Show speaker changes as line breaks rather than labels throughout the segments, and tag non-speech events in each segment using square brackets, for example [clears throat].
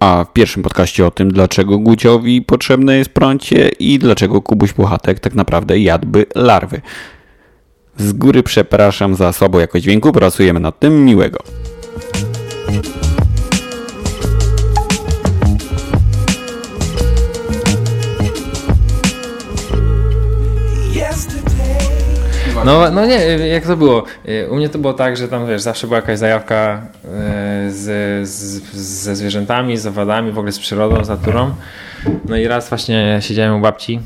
A w pierwszym podcaście o tym, dlaczego Guciowi potrzebne jest prącie i dlaczego Kubuś Puchatek tak naprawdę jadłby larwy. Z góry przepraszam za słabą jakość dźwięku, pracujemy nad tym. Miłego.
No, no nie, jak to było? U mnie to było tak, że tam wiesz, zawsze była jakaś zajawka e, z, z, ze zwierzętami, z owadami, w ogóle z przyrodą, z naturą. No i raz właśnie siedziałem u babci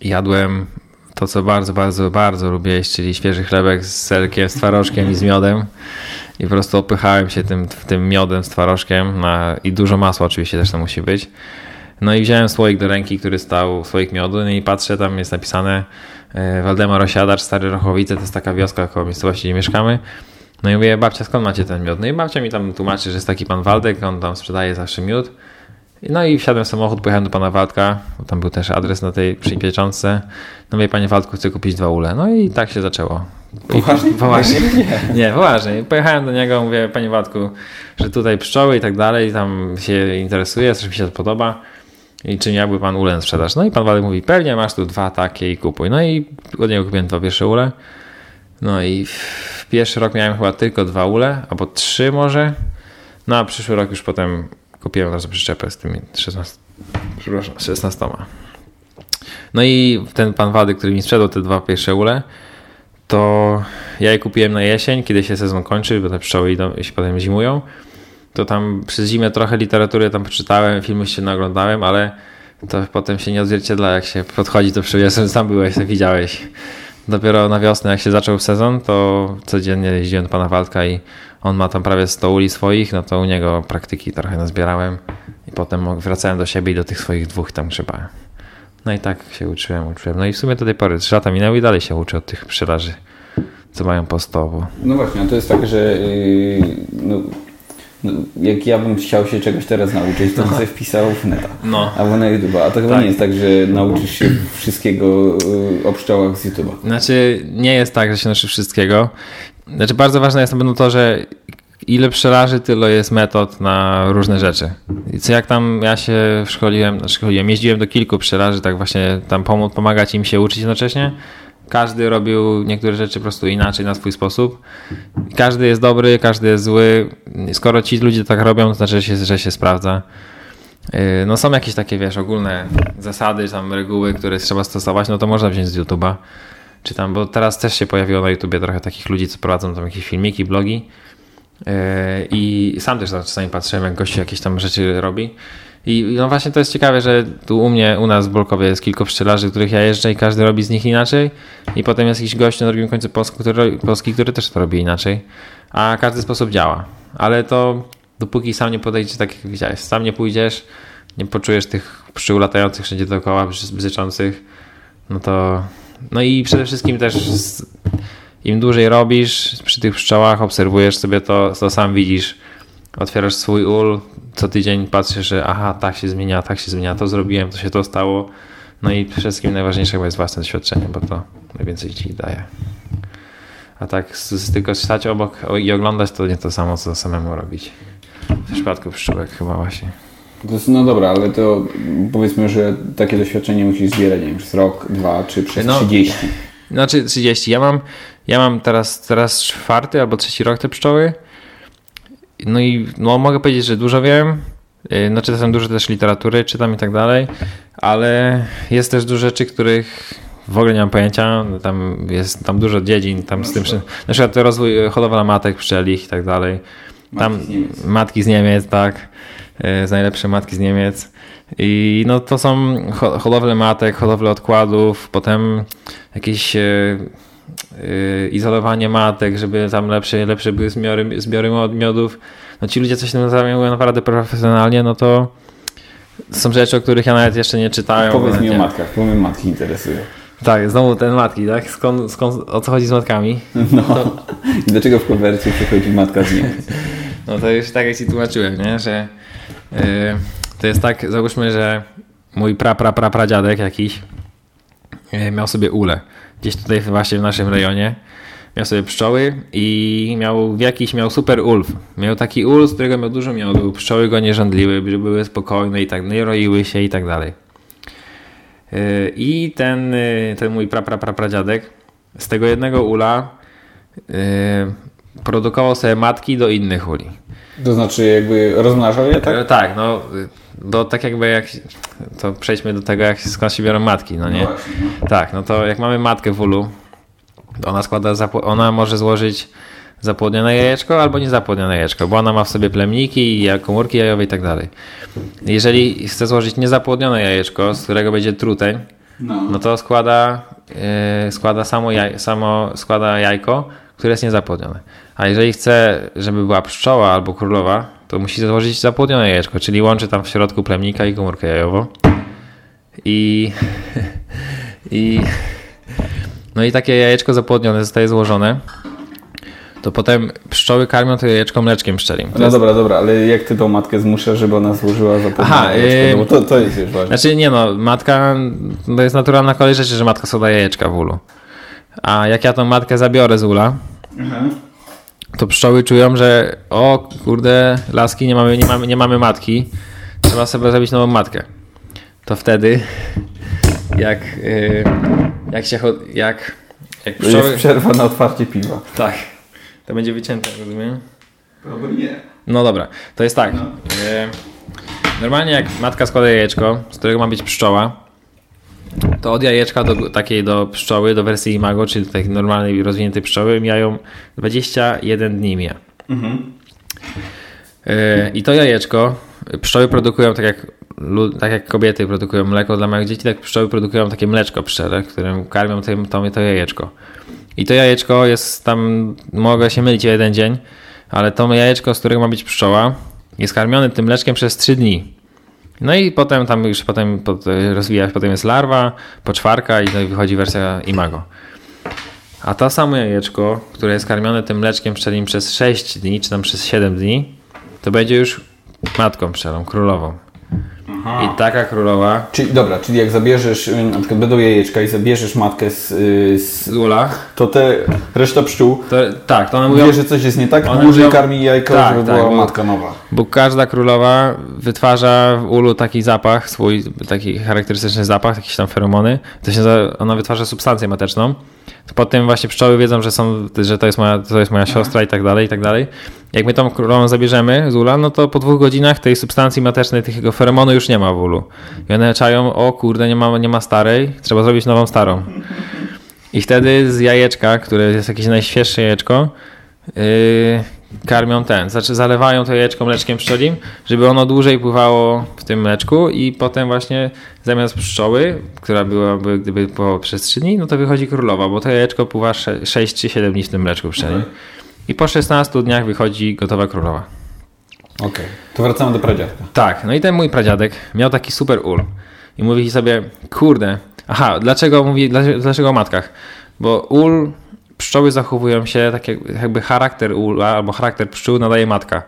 i jadłem to, co bardzo, bardzo, bardzo lubię jeść, czyli świeży chlebek z serkiem, z twarożkiem i z miodem. I po prostu opychałem się tym, tym miodem z twarożkiem na, i dużo masła oczywiście też to musi być. No i wziąłem słoik do ręki, który stał, słoik miodu no i patrzę, tam jest napisane Waldemar Osiadacz, Stary Rochowice, to jest taka wioska koło miejscowości, gdzie mieszkamy. No i mówię, babcia, skąd macie ten miód? No i babcia mi tam tłumaczy, że jest taki pan Waldek, on tam sprzedaje zawsze miód. No i wsiadłem w samochód, pojechałem do pana Waldka, bo tam był też adres na tej przypieczące. No mówię, panie Waldku, chcę kupić dwa ule. No i tak się zaczęło.
Poważnie?
Poważnie? [laughs] Nie. nie, poważnie. Pojechałem do niego, mówię, panie Waldku, że tutaj pszczoły i tak dalej, tam się interesuje, coś mi się podoba. I czy miałby pan ule na sprzedaż? No i pan Waldek mówi, pewnie masz tu dwa takie i kupuj. No i od niego kupiłem dwa pierwsze ule. No i w pierwszy rok miałem chyba tylko dwa ule, albo trzy może. No a przyszły rok już potem kupiłem od razu przyczepę z tymi 16, przepraszam, 16. No i ten pan Wady, który mi sprzedał te dwa pierwsze ule, to ja je kupiłem na jesień, kiedy się sezon kończy, bo te pszczoły idą, się potem zimują. To tam przez zimę trochę literatury tam przeczytałem, filmy się naglądałem, ale to potem się nie odzwierciedla, jak się podchodzi do. Ja [laughs] sam byłeś, to widziałeś. Dopiero na wiosnę, jak się zaczął sezon, to codziennie jeździłem do pana Waldka i on ma tam prawie 100 uli swoich, no to u niego praktyki trochę nazbierałem i potem wracałem do siebie i do tych swoich dwóch tam grzebałem. No i tak się uczyłem, uczyłem. No i w sumie do tej pory 3 lata minęły i dalej się uczę od tych pszczelarzy, co mają po 100. Bo...
No właśnie, to jest tak, że yy, no, jak ja bym chciał się czegoś teraz nauczyć, to bym sobie wpisał w neta no. albo na YouTube. A to chyba tak. nie jest tak, że nauczysz się wszystkiego yy, o pszczołach z YouTube'a.
Znaczy, nie jest tak, że się nauczy wszystkiego. Znaczy bardzo ważne jest na pewno to, że ile pszczelarzy, tyle jest metod na różne rzeczy. I co jak tam ja się szkoliłem, znaczy szkoliłem, jeździłem do kilku pszczelarzy, tak właśnie tam pomóc, pomagać im się uczyć jednocześnie. Każdy robił niektóre rzeczy po prostu inaczej, na swój sposób. Każdy jest dobry, każdy jest zły. Skoro ci ludzie tak robią, to znaczy, że się, że się sprawdza. Yy, no są jakieś takie, wiesz, ogólne zasady, tam reguły, które trzeba stosować, no to można wziąć z YouTube'a czy tam, bo teraz też się pojawiło na YouTubie trochę takich ludzi, co prowadzą tam jakieś filmiki, blogi e, i sam też czasami patrzyłem, jak gościu jakieś tam rzeczy robi. I no właśnie to jest ciekawe, że tu u mnie, u nas w Bolkowie jest kilku pszczelarzy, których ja jeżdżę i każdy robi z nich inaczej. I potem jest jakiś gość na drugim końcu Polski, który, Polski, który też to robi inaczej. A każdy sposób działa. Ale to dopóki sam nie podejdziesz, tak jak widziałeś, sam nie pójdziesz, nie poczujesz tych pszczół latających wszędzie dookoła, bzyczących, no to no i przede wszystkim też im dłużej robisz przy tych pszczołach, obserwujesz sobie to, to sam widzisz. Otwierasz swój ul, co tydzień patrzysz, że aha, tak się zmienia, tak się zmienia, to zrobiłem, to się to stało. No i przede wszystkim najważniejsze chyba jest własne doświadczenie, bo to najwięcej ci daje. A tak z, tylko stać obok i oglądać to nie to samo, co samemu robić. W przypadku pszczółek chyba właśnie.
Jest, no dobra, ale to powiedzmy, że takie doświadczenie musisz zbierać, nie wiem, przez rok, dwa, czy przez no, 30.
Znaczy 30. Ja mam, ja mam teraz, teraz czwarty albo trzeci rok te pszczoły. No i no, mogę powiedzieć, że dużo wiem. Y, znaczy czytam dużo też literatury, czytam i tak dalej, ale jest też dużo rzeczy, których w ogóle nie mam pojęcia. Tam jest tam dużo dziedzin, tam z tym, na przykład rozwój hodowla matek pszczelich i tak dalej. Tam matki z Niemiec, matki z Niemiec tak. E, z najlepsze matki z Niemiec. I no to są hodowle matek, hodowle odkładów, potem jakieś izolowanie matek, żeby tam lepsze, lepsze były zbiory, zbiory miodów. No ci ludzie coś tym zajmują naprawdę profesjonalnie, no to są rzeczy, o których ja nawet jeszcze nie czytałem.
Powiedz mi o matkach, bo mnie matki interesują.
Tak, znowu ten matki, tak? Skąd, skąd, o co chodzi z matkami?
No, to... [laughs] dlaczego w konwersji przychodzi matka z Niemiec? [laughs]
No to już tak jak ci tłumaczyłem, nie? że yy, to jest tak, załóżmy, że mój pra, pra, pra, pradziadek jakiś yy, miał sobie ulę gdzieś tutaj właśnie w naszym rejonie miał sobie pszczoły i miał jakiś, miał super ulf. Miał taki ulf, z którego miał dużo miodu, pszczoły go nie żądliły, były spokojne i tak, nie roiły się i tak dalej. Y, I ten, y, ten mój pra, pra, pra, pradziadek z tego jednego ula yy, produkował sobie matki do innych uli.
To znaczy jakby rozmnażał je, tak?
Tak, no bo tak jakby jak, to przejdźmy do tego, jak skąd się biorą matki, no nie? No tak, no to jak mamy matkę w ulu, ona składa, ona może złożyć zapłodnione jajeczko albo niezapłodnione jajeczko, bo ona ma w sobie plemniki, komórki jajowe i tak dalej. Jeżeli chce złożyć niezapłodnione jajeczko, z którego będzie truteń, no, no to składa, yy, składa samo, jaj, samo składa jajko, które jest niezapłodnione. A jeżeli chce, żeby była pszczoła albo królowa, to musi złożyć zapłodnione jajeczko, czyli łączy tam w środku plemnika i komórkę jajową. I, [laughs] i no i takie jajeczko zapłodnione zostaje złożone to potem pszczoły karmią to jajeczko mleczkiem pszczelim. To
no jest... dobra, dobra, ale jak ty tą matkę zmuszasz, żeby ona złożyła zapłodnione Aha, jajeczko? No bo to, to jest już ważne.
Znaczy nie no, matka, to jest naturalna kolej rzeczy, że matka sobie jajeczka w ulu. A jak ja tą matkę zabiorę z ula, mhm. To pszczoły czują, że o kurde, laski, nie mamy, nie mamy, nie mamy matki, trzeba sobie zrobić nową matkę. To wtedy, jak, yy, jak się, jak,
jak pszczoły... Jest przerwa na otwarcie piwa.
Tak. To będzie wycięte, rozumiem?
Albo nie.
No dobra, to jest tak. No. E, normalnie jak matka składa jajeczko, z którego ma być pszczoła, to od jajeczka do takiej do pszczoły, do wersji imago, czyli do takiej normalnej, rozwiniętej pszczoły, mijają 21 dni mija. Mhm. E, I to jajeczko pszczoły produkują tak jak, tak jak kobiety produkują mleko dla małych dzieci, tak pszczoły produkują takie mleczko pszczele, którym karmią to, to, to jajeczko. I to jajeczko jest tam, mogę się mylić o jeden dzień, ale to jajeczko, z którego ma być pszczoła, jest karmione tym mleczkiem przez 3 dni. No i potem tam już potem rozwija się, potem jest larwa, poczwarka i no wychodzi wersja imago. A to samo jajeczko, które jest karmione tym mleczkiem pszczelim przez 6 dni, czy tam przez 7 dni, to będzie już matką pszczelą, królową. Aha. I taka królowa.
Czyli, dobra, czyli jak zabierzesz, y, na przykład będą jajeczka i zabierzesz matkę z, y, z,
z ula,
to te reszta pszczół
to, tak, to one
mówią, wie, że coś jest nie tak, one mówią, karmi jajko, tak, żeby tak, była bo, matka nowa.
Bo każda królowa wytwarza w ulu taki zapach, swój taki charakterystyczny zapach, jakieś tam feromony. To się, ona wytwarza substancję mateczną Potem właśnie pszczoły wiedzą, że, są, że to, jest moja, to jest moja siostra i tak dalej, i tak dalej. Jak my tą królową zabierzemy z ula, no to po dwóch godzinach tej substancji matecznej, tego feromonu już nie ma w ulu. I one czają, o kurde, nie ma, nie ma starej, trzeba zrobić nową starą. I wtedy z jajeczka, które jest jakieś najświeższe jajeczko, yy, karmią ten, znaczy zalewają to jajeczko mleczkiem pszczolim, żeby ono dłużej pływało w tym mleczku i potem właśnie zamiast pszczoły, która byłaby gdyby pływała przez 3 dni, no to wychodzi królowa, bo to jajeczko pływa 6 czy 7 dni w tym mleczku pszczelim. I po 16 dniach wychodzi gotowa królowa.
Okej, okay. to wracamy do pradziadka.
Tak, no i ten mój pradziadek miał taki super ul. I mówi sobie, kurde, aha, dlaczego mówi, dlaczego o matkach? Bo ul pszczoły zachowują się tak jakby charakter ula albo charakter pszczół nadaje matka.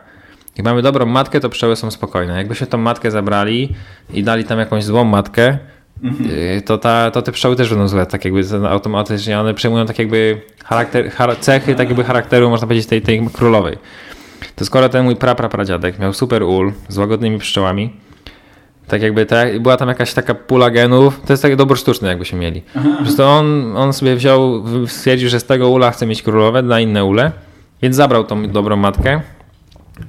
Jak mamy dobrą matkę, to pszczoły są spokojne. Jakbyśmy tą matkę zabrali i dali tam jakąś złą matkę, mhm. y, to, ta, to te pszczoły też będą złe, tak jakby automatycznie. One przejmują tak jakby charakter, cechy tak jakby charakteru, można powiedzieć, tej, tej królowej. To skoro ten mój praprapradziadek miał super ul z łagodnymi pszczołami, tak jakby była tam jakaś taka pula genów, to jest taki dobór sztuczny jakby się mieli. Po prostu on, on sobie wziął, stwierdził, że z tego ula chce mieć królowe na inne ule, więc zabrał tą dobrą matkę.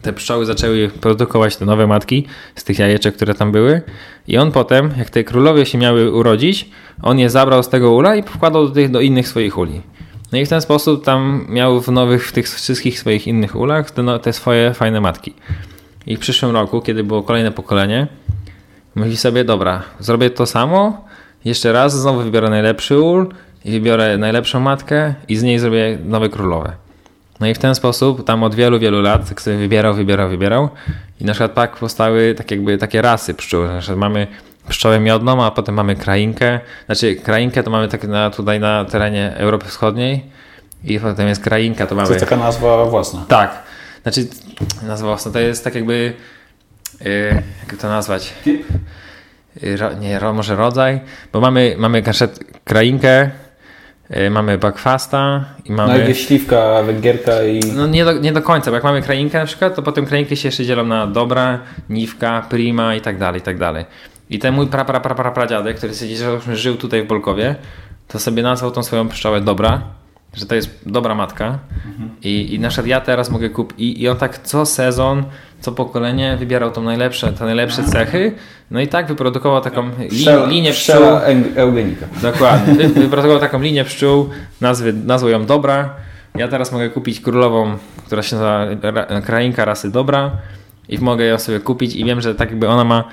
Te pszczoły zaczęły produkować te nowe matki z tych jajeczek, które tam były. I on potem, jak te królowie się miały urodzić, on je zabrał z tego ula i wkładał do, tych, do innych swoich uli. No i w ten sposób tam miał w nowych, w tych wszystkich swoich innych ulach te, no, te swoje fajne matki. I w przyszłym roku, kiedy było kolejne pokolenie, Myśli sobie, dobra, zrobię to samo, jeszcze raz, znowu wybiorę najlepszy ul i wybiorę najlepszą matkę i z niej zrobię nowe królowe. No i w ten sposób, tam od wielu, wielu lat, tak sobie wybierał, wybierał, wybierał i na przykład tak powstały tak jakby takie rasy pszczół. Na przykład mamy pszczołę miodną, a potem mamy krainkę. Znaczy krainkę to mamy tak na, tutaj na terenie Europy Wschodniej i potem jest krainka, to mamy... To
jest taka nazwa własna.
Tak. Znaczy nazwa własna to jest tak jakby Y, jak to nazwać? Y, ro, nie, ro, może rodzaj, bo mamy, mamy krainkę, E, mamy Backfasta i mamy...
No jest śliwka, węgierka i...
No nie do, nie do końca, bo jak mamy krainkę na przykład, to potem krainki się jeszcze dzielą na dobra, niwka, prima i tak dalej, i tak dalej. I ten mój pra, pra, pra, pra, pradziadek, który żył tutaj w Bolkowie, to sobie nazwał tą swoją pszczołę dobra, że to jest dobra matka. Mhm. I, I na przykład ja teraz mogę kupić. I, I on tak co sezon, co pokolenie wybierał tą najlepsze, te najlepsze cechy. No i tak wyprodukował taką
Pszczela, linię pszczół. eugenika.
Dokładnie. [laughs] Wy, wyprodukował taką linię pszczół, nazwy, nazwał ją Dobra. Ja teraz mogę kupić królową, która się nazywa krainka rasy Dobra i mogę ją sobie kupić i wiem, że tak jakby ona ma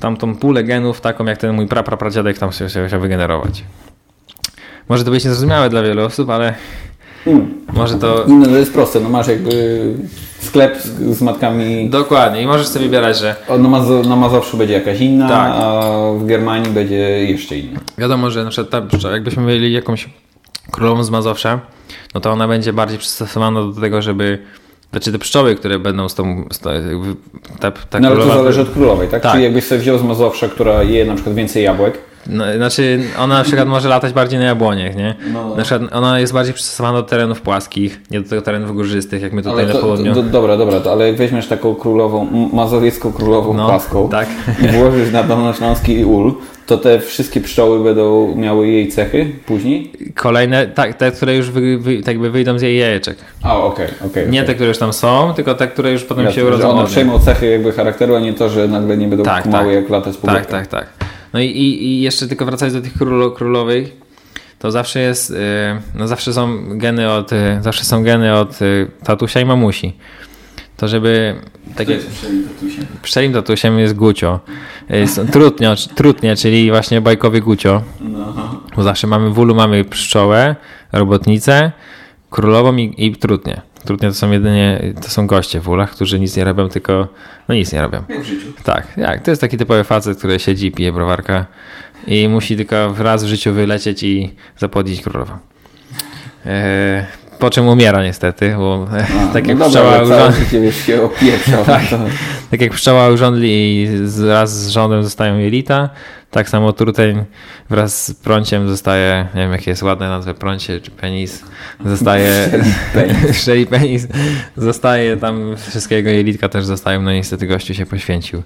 tamtą pulę genów taką jak ten mój praprapradziadek tam się chciał wygenerować. Może to być niezrozumiałe dla wielu osób, ale hmm. może to...
No to jest proste, no masz jakby sklep z, z, matkami...
Dokładnie i możesz sobie wybierać, że...
Na, Mazowszu będzie jakaś inna, tak. a w Germanii będzie jeszcze inna.
Wiadomo, że na przykład ta, jakbyśmy mieli jakąś królową z Mazowsza, no to ona będzie bardziej przystosowana do tego, żeby znaczy te pszczoły, które będą z tą... Z ta,
ta, ta no ale to zależy od królowej, tak? tak? Czyli jakbyś sobie wziął z Mazowsza, która je na przykład więcej jabłek,
no, znaczy, ona na przykład może latać bardziej na jabłoniach, nie? No. Na przykład ona jest bardziej przystosowana do terenów płaskich, nie do terenów górzystych, jak my tutaj ale to, na południu.
Do, dobra, dobra, to, ale jak weźmiesz taką królową, mazowiecką królową no, płaską
tak.
i włożysz na Dolnośląski ul, to te wszystkie pszczoły będą miały jej cechy później?
Kolejne, tak, te, które już wy, wy, tak by wyjdą z jej jajeczek.
A, okej, okay. Okay,
nie okay. te, które już tam są, tylko te, które już potem ja, się urodzą.
One przejmą cechy jakby charakteru, a nie to, że nagle nie będą tak, kumały tak. jak latać po
Tak, tak, tak. No i, i, i jeszcze tylko wracając do tych królo, królowych, to zawsze jest, y, no zawsze są geny od, y, zawsze są geny od y, tatusia i mamusi. To żeby...
Tak jak, tatusiem?
Pszczelim tatusiem jest gucio. Jest trutnio, trutnie, czyli właśnie bajkowy gucio. No. Bo zawsze mamy w ulu mamy pszczołę, robotnicę, królową i, i trutnię. Trudnie to są jedynie, to są goście w ulach, którzy nic nie robią, tylko no nic nie robią.
Jak w życiu.
Tak, jak. To jest taki typowy facet, który siedzi, pije browarka i musi tylko raz w życiu wylecieć i zapłodzić królową. Po czym umiera niestety, bo [laughs] A, tak, jak no pszczoła urządli,
się opieprzał, [laughs]
tak, tak jak pszczoła urządli i wraz z rządem zostają jelita, tak samo truteń wraz z prąciem zostaje, nie wiem jakie jest ładne nazwę, prącie czy penis, zostaje, [laughs] szeli penis, zostaje tam, wszystkie jego jelitka też zostają, no niestety gościu się poświęcił.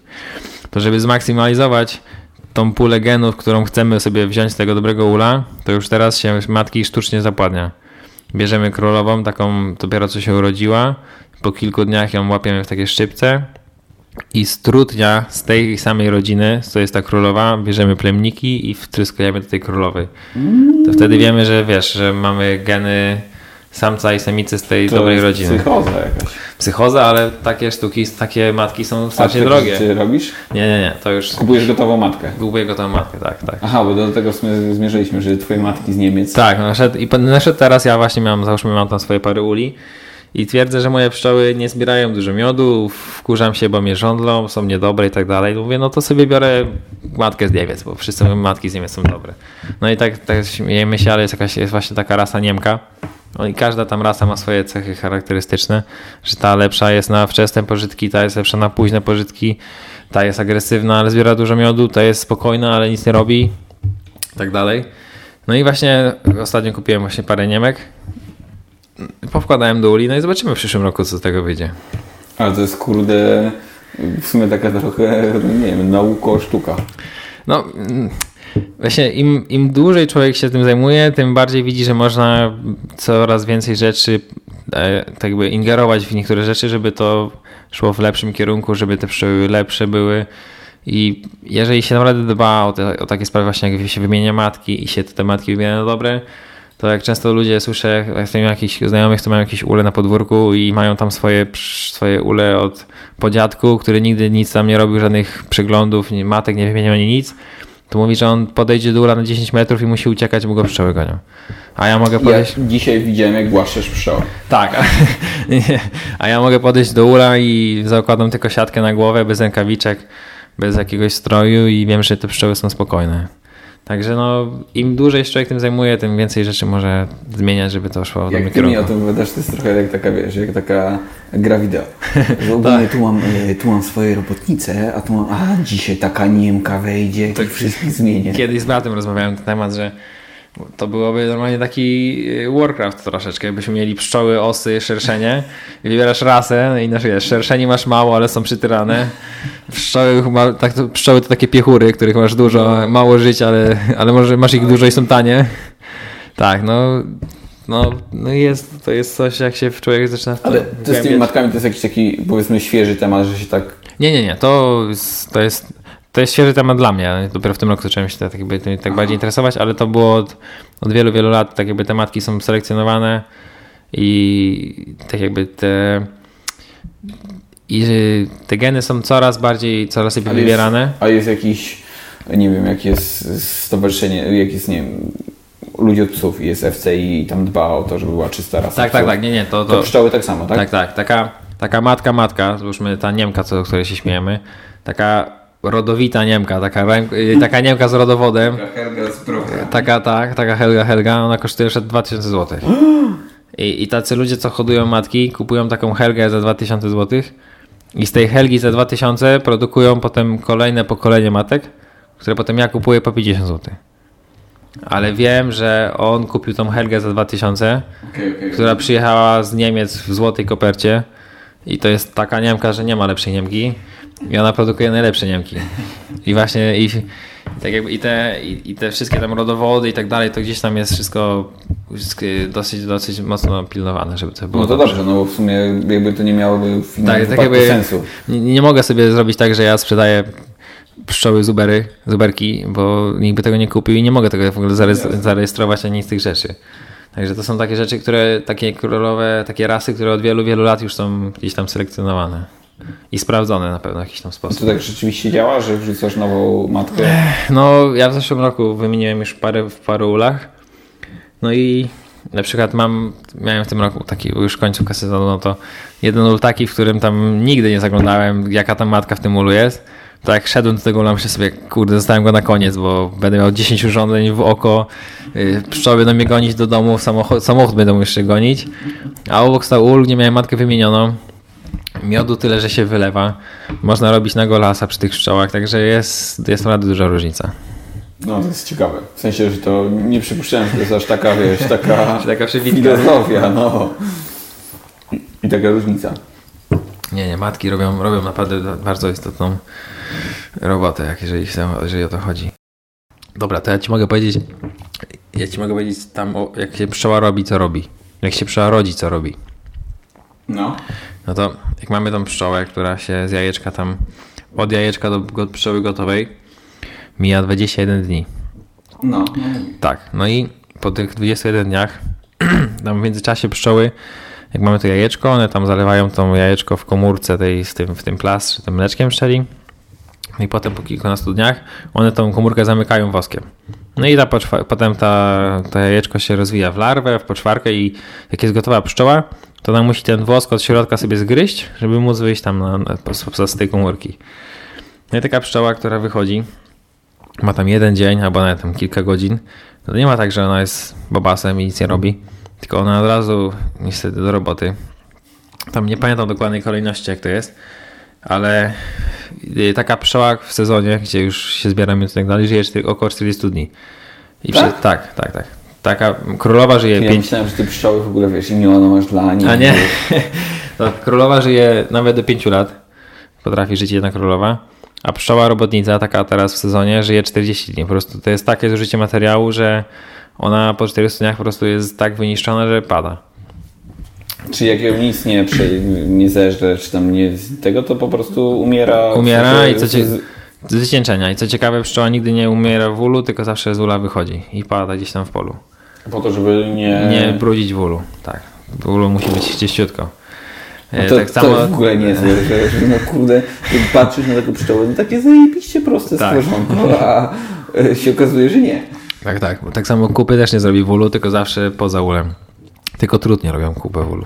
To żeby zmaksymalizować tą pulę genów, którą chcemy sobie wziąć z tego dobrego ula, to już teraz się matki sztucznie zapładnia. Bierzemy królową, taką dopiero co się urodziła, po kilku dniach ją łapiemy w takie szczypce, i z trudnia z tej samej rodziny, to jest ta królowa, bierzemy plemniki i wtryskujemy do tej królowej. To wtedy wiemy, że wiesz, że mamy geny samca i samicy z tej to dobrej rodziny.
Psychoza jakaś.
Psychoza, ale takie sztuki, takie matki są strasznie drogie.
Czy robisz?
Nie, nie, nie, to już...
Kupujesz gotową matkę?
Kupuję gotową matkę, tak, tak.
Aha, bo do tego zmierzyliśmy, że twoje matki z Niemiec.
Tak, no, i na teraz ja właśnie mam, załóżmy mam tam swoje pary uli i twierdzę, że moje pszczoły nie zbierają dużo miodu, wkurzam się, bo mnie żądlą, są niedobre i tak dalej. Mówię, no to sobie biorę matkę z Niemiec, bo wszyscy mówią, matki z Niemiec są dobre. No i tak, tak śmiejemy się, ale jest, jakaś, jest właśnie taka rasa Niemka. No i każda tam rasa ma swoje cechy charakterystyczne, że ta lepsza jest na wczesne pożytki, ta jest lepsza na późne pożytki, ta jest agresywna, ale zbiera dużo miodu, ta jest spokojna, ale nic nie robi, i tak dalej. No i właśnie ostatnio kupiłem właśnie parę Niemek powkładałem do uli, no i zobaczymy w przyszłym roku, co z tego wyjdzie.
Ale to jest kurde, w sumie taka trochę, nie wiem, nauko, sztuka.
No, właśnie im, im dłużej człowiek się tym zajmuje, tym bardziej widzi, że można coraz więcej rzeczy, e, tak jakby ingerować w niektóre rzeczy, żeby to szło w lepszym kierunku, żeby te pszczoły lepsze były. I jeżeli się naprawdę dba o, te, o takie sprawy, właśnie jak się wymienia matki i się te matki wymienia na dobre, to jak często ludzie słyszę, jak mają jakichś znajomych, to mają jakieś ule na podwórku i mają tam swoje, swoje ule od podziadku, który nigdy nic tam nie robił, żadnych przeglądów, matek nie wymieniał ani nic, to mówi, że on podejdzie do ula na 10 metrów i musi uciekać, bo go pszczoły gonią. A ja mogę podejść...
Ja dzisiaj widziałem, jak głaszczesz pszczoły.
Tak, [laughs] a ja mogę podejść do ula i zakładam tylko siatkę na głowę, bez rękawiczek, bez jakiegoś stroju i wiem, że te pszczoły są spokojne. Także no, im dłużej się człowiek tym zajmuje, tym więcej rzeczy może zmieniać, żeby to szło w dobrym kierunku.
Jak ty mi o tym wydasz, to jest trochę jak taka, wiesz, jak taka gra wideo. [laughs] Tak. tu, mam, e, tu mam swoje robotnice, a tu mam, a dzisiaj taka Niemka wejdzie tak, wszystkich zmienię.
Kiedyś z bratem rozmawiałem na ten temat, że To byłoby normalnie taki y, Warcraft troszeczkę, jakbyśmy mieli pszczoły, osy, szerszenie wybierasz rasę no i nasz wiesz, szerszeni masz mało, ale są przytyrane. Pszczoły, tak, to, pszczoły to takie piechury, których masz dużo, mało żyć, ale, ale może masz ich dużo i są tanie. Tak, no no, no jest, to jest coś, jak się człowiek zaczyna w
Ale to z tymi matkami to jest jakiś taki, powiedzmy, świeży temat, że się tak...
Nie, nie, nie, to to jest, to jest świeży temat dla mnie. Dopiero w tym roku zacząłem się tak, jakby, tak bardziej interesować, ale to było od, od wielu, wielu lat, tak jakby tematki są selekcjonowane i tak jakby te i te geny są coraz bardziej, coraz lepiej wybierane.
A jest jakiś, nie wiem, jak jest stowarzyszenie, jak jest, nie wiem, ludzi od psów jest FCI i tam dba o to, żeby była czysta rasa.
Tak, tak, tak, nie, nie. To,
to... to pszczoły tak samo, tak?
Tak, tak. Taka, taka matka, matka, załóżmy ta Niemka, co, o której się śmiejemy, taka rodowita Niemka, taka, taka Niemka z rodowodem.
Taka Helga z procha.
Taka, tak, taka Helga, Helga, ona kosztuje już 2000 zł. I, I tacy ludzie, co hodują matki, kupują taką Helgę za 2000 zł i z tej Helgi za 2000 produkują potem kolejne pokolenie matek, które potem ja kupuję po 50 zł ale wiem, że on kupił tą Helgę za 2000, okay, okay, która przyjechała z Niemiec w złotej kopercie i to jest taka Niemka, że nie ma lepszej Niemki i ona produkuje najlepsze Niemki. I właśnie i, tak jakby, i, te, i, i, te wszystkie tam rodowody i tak dalej, to gdzieś tam jest wszystko dosyć, dosyć mocno pilnowane, żeby to było
No to dobrze, dobrze no bo w sumie jakby to nie miałoby w tak, tak jakby sensu.
Nie, nie mogę sobie zrobić tak, że ja sprzedaję pszczoły zubery, zuberki, bo nikt by tego nie kupił i nie mogę tego w ogóle zarejestrować ani z tych rzeczy. Także to są takie rzeczy, które, takie królowe, takie rasy, które od wielu, wielu lat już są gdzieś tam selekcjonowane. I sprawdzone na pewno w jakiś tam sposób.
To tak rzeczywiście działa, że wrzucasz nową matkę?
No, ja w zeszłym roku wymieniłem już parę w paru ulach. No i na przykład mam, miałem w tym roku taki już końcówka sezonu, no to jeden ul taki, w którym tam nigdy nie zaglądałem, jaka tam matka w tym ulu jest to jak szedłem do tego myślę sobie, kurde, zostałem go na koniec, bo będę miał 10 urządzeń w oko, y, pszczoły będą mnie gonić do domu, samochód, samochód będą jeszcze gonić, a obok stał ul, gdzie miałem matkę wymienioną, miodu tyle, że się wylewa, można robić na golasa przy tych pszczołach, także jest, jest naprawdę duża różnica.
No, to jest ciekawe. W sensie, że to nie przypuszczałem, że to jest aż taka, wiesz, taka, [laughs] taka filozofia, no. I taka różnica.
Nie, nie, matki robią, robią naprawdę bardzo istotną robotę, jak jeżeli, jeżeli o to chodzi. Dobra, to ja ci mogę powiedzieć, ja ci mogę powiedzieć tam, jak się pszczoła robi, co robi. Jak się pszczoła rodzi, co robi.
No.
No to jak mamy tą pszczołę, która się z jajeczka tam, od jajeczka do pszczoły gotowej, mija 21 dni.
No.
Tak, no i po tych 21 dniach, [clears throat] tam w międzyczasie pszczoły jak mamy to jajeczko, one tam zalewają to jajeczko w komórce tej, z tym, w tym plastrze, tym mleczkiem pszczeli. I potem po kilkunastu dniach one tą komórkę zamykają woskiem. No i ta potem ta, to jajeczko się rozwija w larwę, w poczwarkę i jak jest gotowa pszczoła, to ona musi ten wosk od środka sobie zgryźć, żeby móc wyjść tam na, na, z tej komórki. No i taka pszczoła, która wychodzi, ma tam jeden dzień albo nawet tam kilka godzin, to nie ma tak, że ona jest bobasem i nic nie robi tylko ona od razu niestety do roboty. Tam nie pamiętam dokładnej kolejności, jak to jest, ale y, taka pszczoła w sezonie, gdzie już się zbieramy i tak dalej, żyje około 40 dni. I tak? Tak, tak, tak. Taka królowa żyje
ja
5...
myślałem, że ty pszczoły w ogóle wiesz, imiona masz dla niej.
A nie? to królowa żyje nawet do 5 lat. Potrafi żyć jedna królowa. A pszczoła robotnica, taka teraz w sezonie, żyje 40 dni. Po prostu to jest takie zużycie materiału, że ona po 40 dniach po prostu jest tak wyniszczona, że pada.
Czy jak ją nic nie, nie zeżre, czy tam nie tego, to po prostu umiera.
Umiera i co cie, z wycieńczenia. I co ciekawe, pszczoła nigdy nie umiera w ulu, tylko zawsze z ula wychodzi i pada gdzieś tam w polu.
Po to, żeby nie...
Nie brudzić w ulu, tak. Ulu musi być czyściutko.
No e, to, tak samo... to w ogóle nie jest, że, no kurde, patrzysz na taką pszczołę, no takie zajebiście proste tak. stworzonko, a e, się okazuje, że nie.
Tak, tak. Tak samo kupy też nie zrobi w ulu, tylko zawsze poza ulem. Tylko trudnie robią kupę w ulu.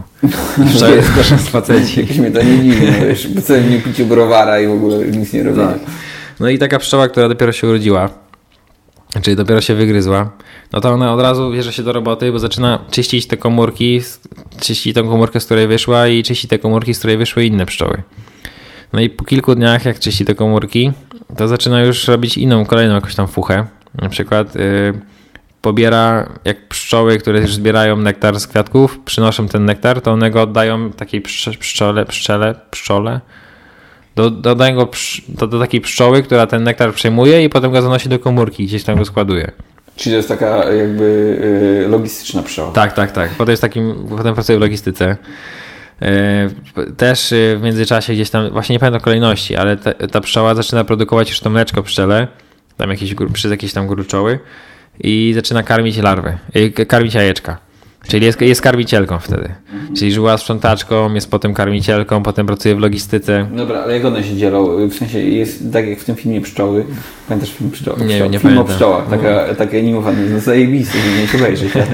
To jest proszę faceci. Jakieś mnie to nie dziwi, no wiesz, po całym dniu piciu browara i w ogóle nic nie robią. Tak.
No i taka pszczoła, która dopiero się urodziła, czyli dopiero się wygryzła, no to ona od razu bierze się do roboty, bo zaczyna czyścić te komórki, czyści tą komórkę, z której wyszła i czyści te komórki, z której wyszły inne pszczoły. No i po kilku dniach, jak czyści te komórki, to zaczyna już robić inną, kolejną jakąś tam fuchę, na przykład y, pobiera, jak pszczoły, które już zbierają nektar z kwiatków, przynoszą ten nektar, to one go oddają takiej pszczole, pszczele, pszczole, do, dodają go do, do takiej pszczoły, która ten nektar przejmuje i potem go zanosi do komórki, gdzieś tam go składuje.
Czyli to jest taka jakby y, logistyczna pszczoła.
Tak, tak, tak. Potem jest takim, potem pracuje w logistyce. Y, też w międzyczasie gdzieś tam, właśnie nie pamiętam kolejności, ale ta, ta pszczoła zaczyna produkować już to mleczko pszczele, tam jakieś, przez jakieś tam gruczoły i zaczyna karmić larwy, karmić jajeczka. Czyli jest, jest karmicielką wtedy. Czyli żyła sprzątaczką, jest potem karmicielką, potem pracuje w logistyce.
Dobra, ale jak one się dzielą? W sensie jest tak jak w tym filmie Pszczoły. Pamiętasz film Pszczoły?
Nie,
Pszczoły.
nie
film
pamiętam.
o pszczołach, taka, no. takie animowane, no zajebisty, nie się obejrzeć. [laughs]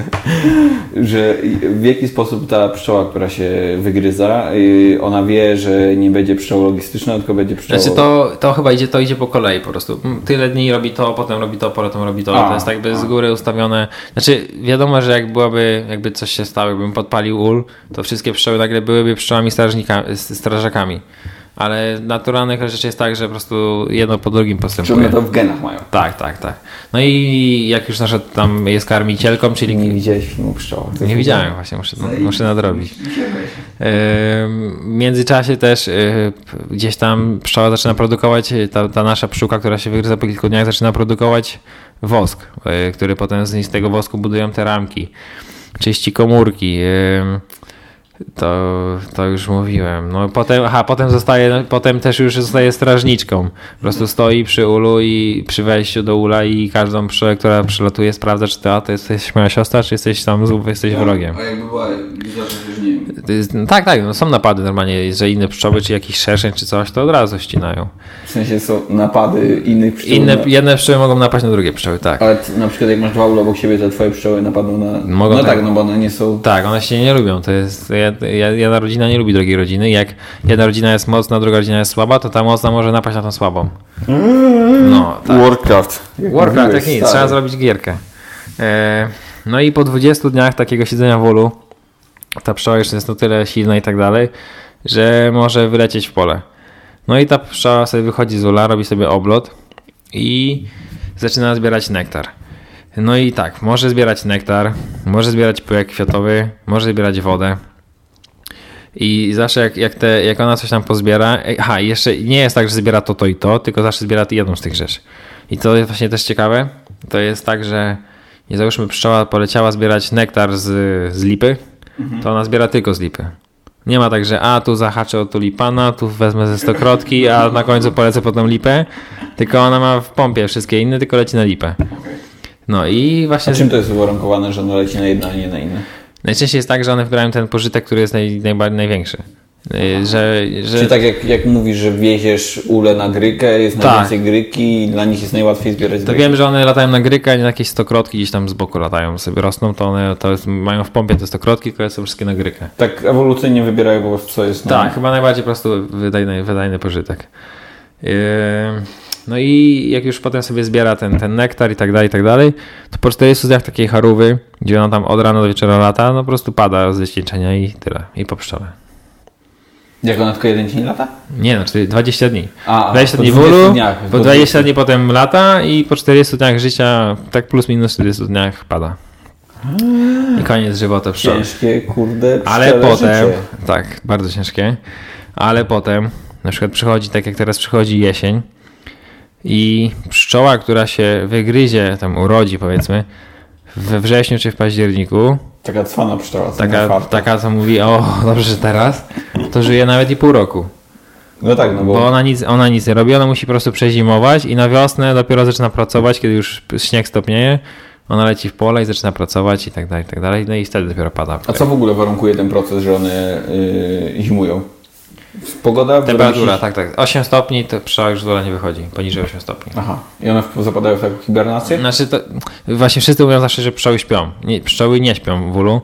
że w jaki sposób ta pszczoła, która się wygryza, y, ona wie, że nie będzie pszczoła logistyczna, tylko będzie pszczoła...
Znaczy to, to chyba idzie, to idzie po kolei po prostu. Tyle dni robi to, potem robi to, potem robi to. A, to jest tak jakby z góry ustawione. Znaczy wiadomo, że jak byłaby, jakby coś się stało, jakbym podpalił ul, to wszystkie pszczoły nagle byłyby pszczołami strażakami. Ale naturalnych rzeczy jest tak, że po prostu jedno po drugim postępuje.
Czy to w genach mają.
Tak, tak, tak. No i jak już nasza tam jest karmicielką, czyli...
Nie widziałeś filmu Pszczoła.
Nie widziałem właśnie, muszę, muszę nadrobić. W międzyczasie też y, gdzieś tam pszczoła zaczyna produkować, ta, ta nasza pszczółka, która się wygryza po kilku dniach, zaczyna produkować wosk, y, który potem z tego wosku budują te ramki czyści komórki. To, to już mówiłem. No potem, aha, potem zostaje, potem też już zostaje strażniczką. Po prostu stoi przy ulu i przy wejściu do ula i każdą pszczołę, która przylatuje, sprawdza, czy to, a to jesteś moja siostra, czy jesteś tam jesteś
ja,
wrogiem.
A jakby była, nie
wiem. Tak, tak, no są napady normalnie, że inne pszczoły, czy jakiś szerszeń, czy coś, to od razu ścinają.
W sensie są napady innych pszczół?
Inne, jedne pszczoły mogą napaść na drugie pszczoły, tak.
Ale na przykład jak masz dwa ule obok siebie, to twoje pszczoły napadną na... Mogą no tak, tak, no bo one nie są...
Tak, one się nie lubią, to jest jedna rodzina nie lubi drugiej rodziny. Jak jedna rodzina jest mocna, druga rodzina jest słaba, to ta mocna może napaść na tą słabą.
No, tak. Warcraft.
Warcraft, tak nic, trzeba zrobić gierkę. E, no i po 20 dniach takiego siedzenia w ulu, ta pszczoła już jest na tyle silna i tak dalej, że może wylecieć w pole. No i ta pszczoła sobie wychodzi z ula, robi sobie oblot i zaczyna zbierać nektar. No i tak, może zbierać nektar, może zbierać pyłek kwiatowy, może zbierać wodę. I zawsze jak, jak, te, jak ona coś tam pozbiera, aha, jeszcze nie jest tak, że zbiera to, to i to, tylko zawsze zbiera jedną z tych rzeczy. I to jest właśnie też ciekawe, to jest tak, że nie załóżmy pszczoła poleciała zbierać nektar z, z lipy, mhm. to ona zbiera tylko z lipy. Nie ma tak, że a tu zahaczę o tulipana, tu wezmę ze stokrotki, a na końcu polecę po tą lipę, tylko ona ma w pompie wszystkie inne, tylko leci na lipę. No i właśnie...
A czym to jest uwarunkowane, że ona leci na jedno, a nie na inne?
Najczęściej jest tak, że one wybierają ten pożytek, który jest naj, najbardziej największy. Y, że, że...
Czyli tak jak, jak mówisz, że wieziesz ule na grykę, jest tak. najwięcej gryki i dla nich jest najłatwiej zbierać
To wiem, że one latają na grykę, a nie na jakieś stokrotki gdzieś tam z boku latają, sobie rosną, to one to jest, mają w pompie te stokrotki, które są wszystkie na grykę.
Tak ewolucyjnie wybierają po prostu co jest.
Tak, chyba najbardziej po prostu wydajny, wydajny pożytek. Yy... No i jak już potem sobie zbiera ten, ten nektar i tak dalej, i tak dalej, to po 40 dniach takiej charówy, gdzie ona tam od rana do wieczora lata, no po prostu pada z cieńczenia i tyle, i po pszczole.
Jak ona tylko jeden dzień lata?
Nie, znaczy 20 dni.
A,
20 dni w ulu, po 20 dni potem lata i po 40 dniach życia, tak plus minus 40 dniach pada. I koniec żywota pszczoły.
Ciężkie, kurde,
Ale potem,
życie.
tak, bardzo ciężkie, ale potem na przykład przychodzi, tak jak teraz przychodzi jesień, i pszczoła, która się wygryzie, tam urodzi powiedzmy, we wrześniu czy w październiku.
Taka cwana pszczoła.
Taka, taka, co mówi, o [laughs] dobrze, że teraz, to żyje nawet i pół roku.
No tak, no bo...
bo ona, nic, ona nic nie robi, ona musi po prostu przezimować i na wiosnę dopiero zaczyna pracować, kiedy już śnieg stopnieje. Ona leci w pole i zaczyna pracować i tak dalej, i tak dalej. No i wtedy dopiero pada.
A co w ogóle warunkuje ten proces, że one yy, zimują? Pogoda?
Temperatura, tak, tak. 8 stopni to pszczoła już z nie wychodzi, poniżej 8 stopni.
Aha. I one zapadają w taką hibernację?
Znaczy to, właśnie wszyscy mówią zawsze, że pszczoły śpią. Nie, pszczoły nie śpią w ulu.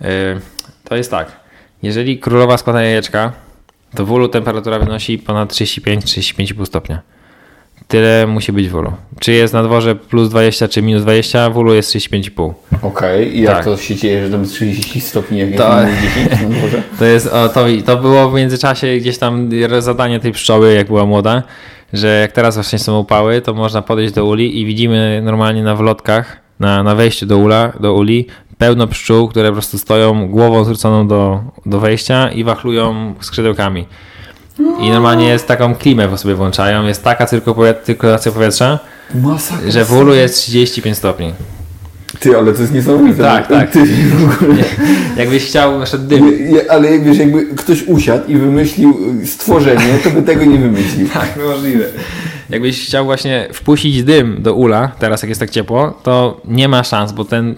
Yy, to jest tak. Jeżeli królowa składa jajeczka, to w ulu temperatura wynosi ponad 35-35,5 stopnia. Tyle musi być w ulu. Czy jest na dworze plus 20 czy minus 20, w ulu jest 35,5.
Okej, okay. i jak tak. to się dzieje, że tam 30 stopni, jak to, jest 10 na dworze? [laughs]
To, jest, o, to, to było w międzyczasie gdzieś tam zadanie tej pszczoły, jak była młoda, że jak teraz właśnie są upały, to można podejść do uli i widzimy normalnie na wlotkach, na, na wejściu do, ula, do uli pełno pszczół, które po prostu stoją głową zwróconą do, do wejścia i wachlują skrzydełkami. I normalnie jest taką klimę sobie włączają, jest taka cyrkulacja powietrza, Masakra. że w ulu jest 35 stopni.
Ty, ale to jest niesamowite.
Tak, tak. Ty, Jakbyś chciał na przykład dym.
ale wiesz, jakby ktoś usiadł i wymyślił stworzenie, to by tego nie wymyślił. [laughs]
tak, możliwe. Jakbyś chciał właśnie wpuścić dym do ula, teraz jak jest tak ciepło, to nie ma szans, bo ten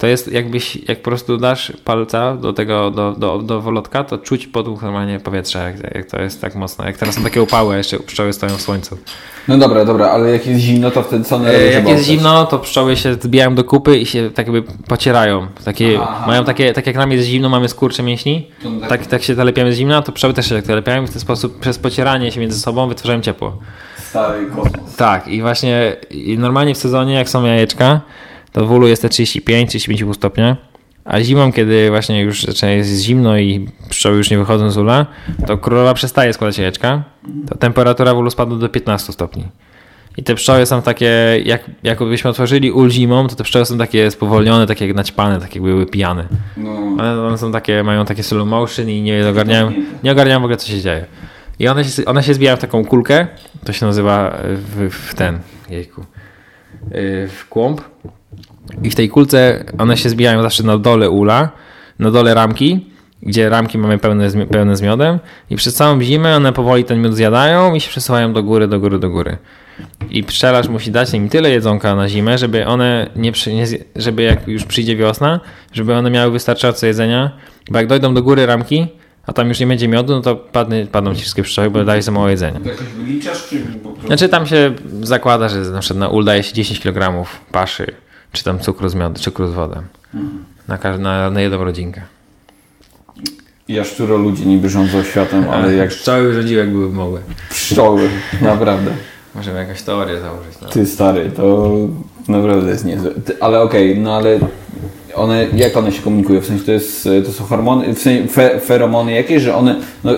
to jest jakbyś, jak po prostu dasz palca do tego, do, do, do wolotka, to czuć podmuch normalnie powietrza, jak, jak to jest tak mocno. Jak teraz są takie upały, jeszcze pszczoły stoją w słońcu.
No dobra, dobra, ale jak jest zimno, to wtedy co one
Jak jest zimno, to pszczoły się zbijają do kupy i się tak jakby pocierają. Takie, aha, mają takie, tak jak nam jest zimno, mamy skurcze mięśni, tak, tak, tak się zalepiamy z zimna, to pszczoły też się tak zalepiają i w ten sposób przez pocieranie się między sobą wytwarzają ciepło.
Stary kosmos.
Tak, i właśnie i normalnie w sezonie, jak są jajeczka, to w ulu jest te 35-35 stopnia, a zimą, kiedy właśnie już zaczyna jest zimno i pszczoły już nie wychodzą z ula, to królowa przestaje składać jajeczka, to temperatura w ulu spadła do 15 stopni. I te pszczoły są takie, jak, jakbyśmy otworzyli ul zimą, to te pszczoły są takie spowolnione, takie jak naćpane, tak jakby były pijane. No. One, one, są takie, mają takie slow motion i nie ogarniają, nie ogarniają w ogóle co się dzieje. I one się, one się zbijają w taką kulkę, to się nazywa w, w ten, jejku, y, w kłąb i w tej kulce one się zbijają zawsze na dole ula, na dole ramki, gdzie ramki mamy pełne, pełne z miodem i przez całą zimę one powoli ten miód zjadają i się przesuwają do góry, do góry, do góry. I pszczelarz musi dać im tyle jedzonka na zimę, żeby one nie, nie żeby jak już przyjdzie wiosna, żeby one miały wystarczająco jedzenia, bo jak dojdą do góry ramki, a tam już nie będzie miodu, no to padnie, padną ci wszystkie pszczoły, bo daje za mało jedzenia.
To jakoś wyliczasz, czy po prostu...
Znaczy tam się zakłada, że na przykład na ul daje się 10 kg paszy, czy tam cukru z miodem, cukru z wodą. Mhm. Na, na, na jedną rodzinkę.
Jaszczuro ludzie niby rządzą światem, ale jak...
Pszczoły rządziły jak były mogły.
Pszczoły, naprawdę.
Możemy jakąś teorię założyć.
No. Ty stary, to naprawdę jest niezłe. Ale okej, okay, no ale one, jak one się komunikują? W sensie to, jest, to są hormony, w sensie fe, feromony jakieś, że one, no,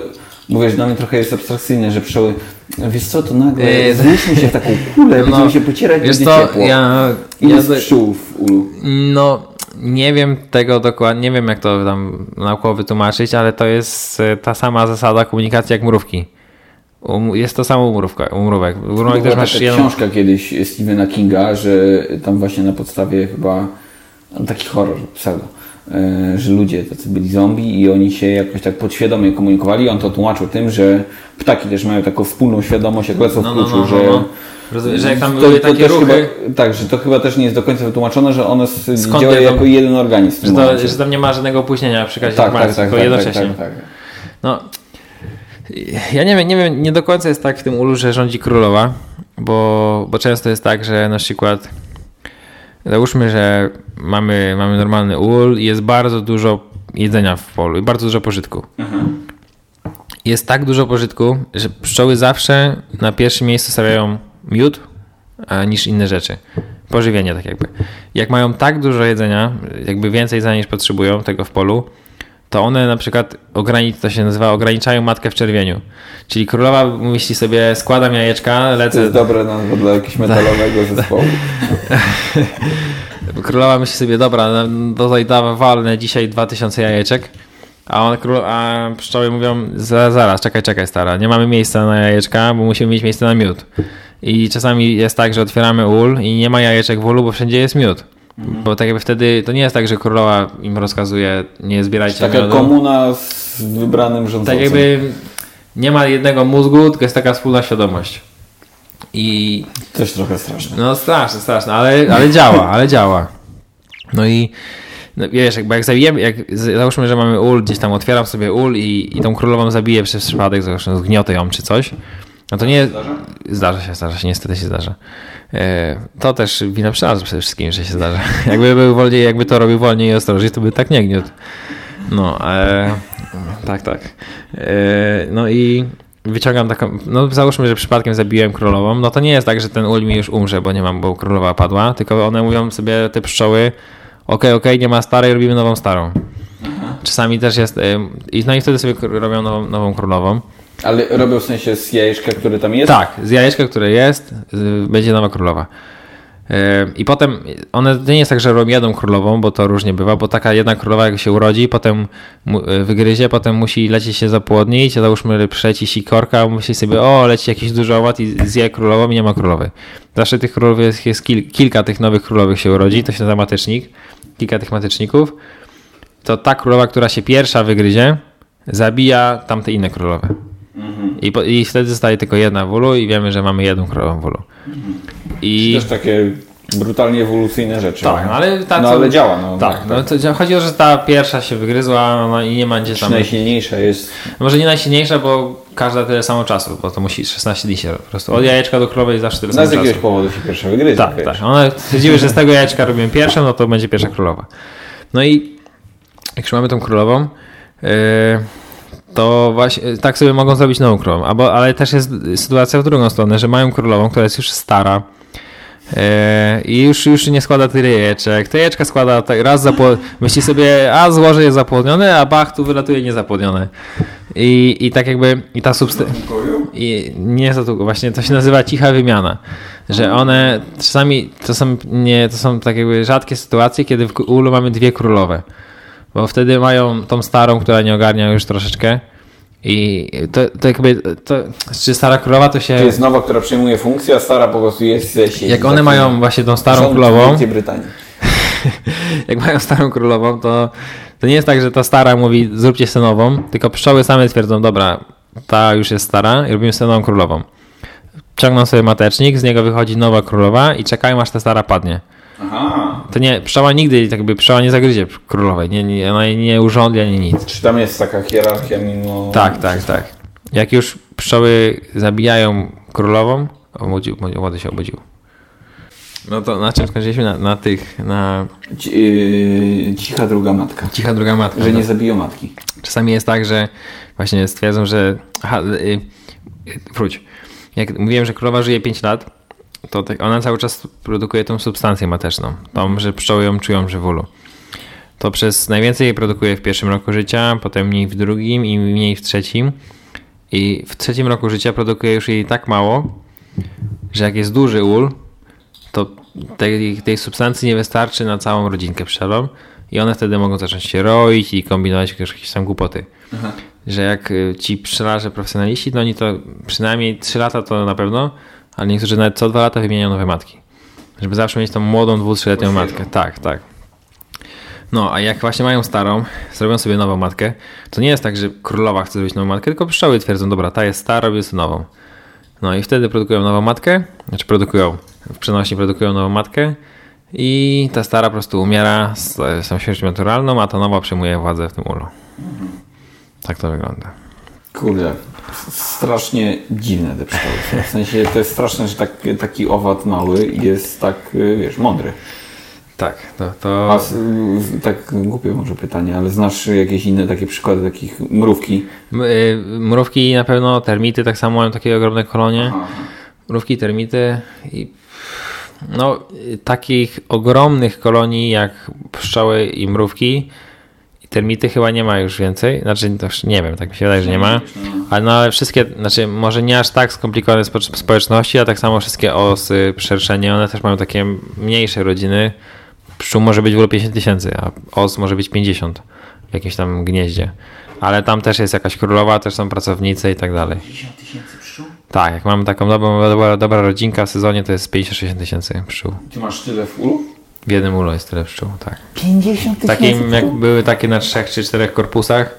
mówisz, dla mnie trochę jest abstrakcyjne, że pszczoły, wiesz co, to nagle złóżmy się w taką kulę, [laughs] no, będziemy się pocierać, wiesz będzie to, ciepło. Ja, Ile ja, pszczół w ulu?
No, nie wiem tego dokładnie, nie wiem jak to tam naukowo wytłumaczyć, ale to jest e, ta sama zasada komunikacji jak mrówki. Um, jest to samo umrówka, umrówek.
Umrówek też masz jedną... książka kiedyś Stephena Kinga, że tam właśnie na podstawie chyba no, taki horror, pseudo, że ludzie tacy byli zombie i oni się jakoś tak podświadomie komunikowali. On to tłumaczył tym, że ptaki też mają taką wspólną świadomość, jak lecą no, w kluczu, no, no, że
no. Rozumiem, że jak tam były to, takie ruchy...
Chyba, tak, że to chyba też nie jest do końca wytłumaczone, że one działają jako jeden organizm.
Że, to, że tam nie ma żadnego opóźnienia przy każdej tak, tak, tak, tylko tak, jednocześnie. Tak, tak, tak. No, ja nie wiem, nie wiem, nie do końca jest tak w tym ulu, że rządzi królowa, bo, bo często jest tak, że na przykład Załóżmy, że mamy, mamy normalny ul i jest bardzo dużo jedzenia w polu i bardzo dużo pożytku. Mhm. Jest tak dużo pożytku, że pszczoły zawsze na pierwszym miejscu stawiają miód niż inne rzeczy. Pożywienie tak jakby. Jak mają tak dużo jedzenia, jakby więcej jedzenia niż potrzebują tego w polu, to one na przykład ogranic, to się nazywa ograniczają matkę w czerwieniu. Czyli królowa myśli sobie, składam jajeczka, lecę...
To jest dobre nazwa dla jakiegoś metalowego [laughs] zespołu.
królowa myśli sobie, dobra, no, tutaj walnę dzisiaj 2000 jajeczek, a, on, a pszczoły mówią, zaraz, czekaj, czekaj stara, nie mamy miejsca na jajeczka, bo musimy mieć miejsce na miód. I czasami jest tak, że otwieramy ul i nie ma jajeczek w ulu, bo wszędzie jest miód. Bo tak jakby wtedy to nie jest tak, że królowa im rozkazuje nie zbierajcie
Taka miodu. komuna z wybranym rządzącym.
Tak jakby nie ma jednego mózgu, tylko jest taka wspólna świadomość. I...
Też trochę straszne.
No straszne, straszne, ale, ale działa, ale działa. No i no, wiesz, jakby jak zabijemy, jak załóżmy, że mamy ul, gdzieś tam otwieram sobie ul i, i tą królową zabiję przez przypadek, załóżmy zgniotę ją czy coś, no to nie... Zdarza? się, zdarza się, niestety się zdarza. E, to też wina pszczelarzy przede wszystkim, że się zdarza. [laughs] Jakby był wolniej, jakby to robił wolniej i ostrożniej, to by tak nie gniótł. No, e, tak, tak. E, no i wyciągam taką, no załóżmy, że przypadkiem zabiłem królową, no to nie jest tak, że ten ul mi już umrze, bo nie mam, bo królowa padła, tylko one mówią sobie, te pszczoły, okej, okay, okej, okay, nie ma starej, robimy nową starą. Czasami też jest, e, no i wtedy sobie robią nową, nową królową.
Ale robią w sensie z jajeczka, które tam jest?
Tak, z jajeczka, które jest, będzie nowa królowa. I potem one to nie jest tak, że robią jedną królową, bo to różnie bywa, bo taka jedna królowa jak się urodzi, potem wygryzie, potem musi lecieć się zapłodnić, załóżmy przeci sikorka, myśli sobie, o leci jakiś duży owad i zje królową i nie ma królowej. Zawsze tych królowych jest kil, kilka tych nowych królowych się urodzi, to się nazywa matecznik, kilka tych mateczników. To ta królowa, która się pierwsza wygryzie, zabija tamte inne królowe. Mhm. I, po, I wtedy zostaje tylko jedna w ulu i wiemy, że mamy jedną królową w ulu.
Mhm. I... Też takie brutalnie ewolucyjne rzeczy.
Tak, no ale, ta,
no, ale działa. No,
tak, tak, no, to chodzi o to, że ta pierwsza się wygryzła no, i nie ma gdzie tam...
najsilniejsza jest...
Może nie najsilniejsza, bo każda tyle samo czasu, bo to musi 16 dni się po prostu. Od jajeczka do królowej zawsze tyle samo
czasu. Z jakiegoś powodu się pierwsza wygryzła.
Tak, wiesz. tak. One stwierdziły, że z tego jajeczka robimy pierwszą, no to będzie pierwsza królowa. No i jak już mamy tą królową, yy, to właśnie tak sobie mogą zrobić nową królową. Albo, ale też jest sytuacja w drugą stronę, że mają królową, która jest już stara, e, i już, już nie składa tyle jajeczek. Te jajeczka składa tak raz zapłodnione. Myśli sobie, a złoże jest zapłodnione, a bach tu wylatuje niezapłodnione. I, i tak jakby, i ta substancja. Nie za długo, właśnie to się nazywa cicha wymiana. Że one czasami to są, nie, to są tak jakby rzadkie sytuacje, kiedy w ulu mamy dwie królowe. Bo wtedy mają tą starą, która nie ogarnia już troszeczkę. I to, to jakby, to, czy stara królowa to się... To
jest nowa, która przejmuje funkcję, a stara po prostu jest siedzi.
Jak one mają właśnie tą starą królową... Brytanii. [laughs] jak mają starą królową, to, to nie jest tak, że ta stara mówi zróbcie sobie nową, tylko pszczoły same twierdzą, dobra, ta już jest stara i robimy sobie nową królową. Ciągną sobie matecznik, z niego wychodzi nowa królowa i czekają aż ta stara padnie. Aha. To nie, pszczoła nigdy, tak by pszczoła nie zagryzie królowej, nie, nie, ona nie urządli ani nic.
Czy tam jest taka hierarchia mimo...
Tak, tak, tak. Jak już pszczoły zabijają królową, obudził, młody się obudził. No to na czym skończyliśmy? Na, na tych, na...
Yy, cicha druga matka.
Cicha druga matka.
Że nie zabiją matki.
Czasami jest tak, że właśnie stwierdzą, że... Aha, yy, wróć. Jak mówiłem, że królowa żyje 5 lat, to tak, ona cały czas produkuje tą substancję mateczną, tą, że pszczoły ją czują żywulu. To przez najwięcej jej produkuje w pierwszym roku życia, potem mniej w drugim i mniej w trzecim. I w trzecim roku życia produkuje już jej tak mało, że jak jest duży ul, to tej, tej substancji nie wystarczy na całą rodzinkę pszczelą i one wtedy mogą zacząć się roić i kombinować jakieś tam głupoty. Aha. Że jak y, ci pszczelarze profesjonaliści, to oni to przynajmniej 3 lata to na pewno, ale niektórzy nawet co dwa lata wymieniają nowe matki. Żeby zawsze mieć tą młodą, dwu, trzyletnią matkę. Tak, tak. No, a jak właśnie mają starą, zrobią sobie nową matkę, to nie jest tak, że królowa chce zrobić nową matkę, tylko pszczoły twierdzą, dobra, ta jest stara, robię sobie nową. No i wtedy produkują nową matkę, znaczy produkują, w przenośni produkują nową matkę i ta stara po prostu umiera z, z tą śmiercią naturalną, a ta nowa przejmuje władzę w tym ulu. Tak to wygląda.
Kurde, strasznie dziwne te pszczoły. W sensie to jest straszne, że tak, taki owad mały jest tak, y, wiesz, mądry.
Tak, to... to...
A, tak głupie może pytanie, ale znasz jakieś inne takie przykłady takich mrówki?
Y, mrówki na pewno, termity tak samo mają takie ogromne kolonie. Aha. Mrówki, termity i no, takich ogromnych kolonii jak pszczoły i mrówki termity chyba nie ma już więcej. Znaczy, to już nie wiem, tak mi się wydaje, że nie ma. Ale, no, ale wszystkie, znaczy, może nie aż tak skomplikowane spo społeczności, a tak samo wszystkie osy, szerszenie, one też mają takie mniejsze rodziny. Pszczół może być w ogóle 50 tysięcy, a os może być 50 w jakimś tam gnieździe. Ale tam też jest jakaś królowa, też są pracownice i tak dalej.
50 tysięcy pszczół?
Tak, jak mamy taką dobrą, dobra, dobra rodzinka w sezonie, to jest 50-60 tysięcy pszczół.
Ty masz tyle w ulu?
W jednym ulu jest tyle pszczół, tak.
50 tysięcy
Takim jak były takie na trzech czy czterech korpusach.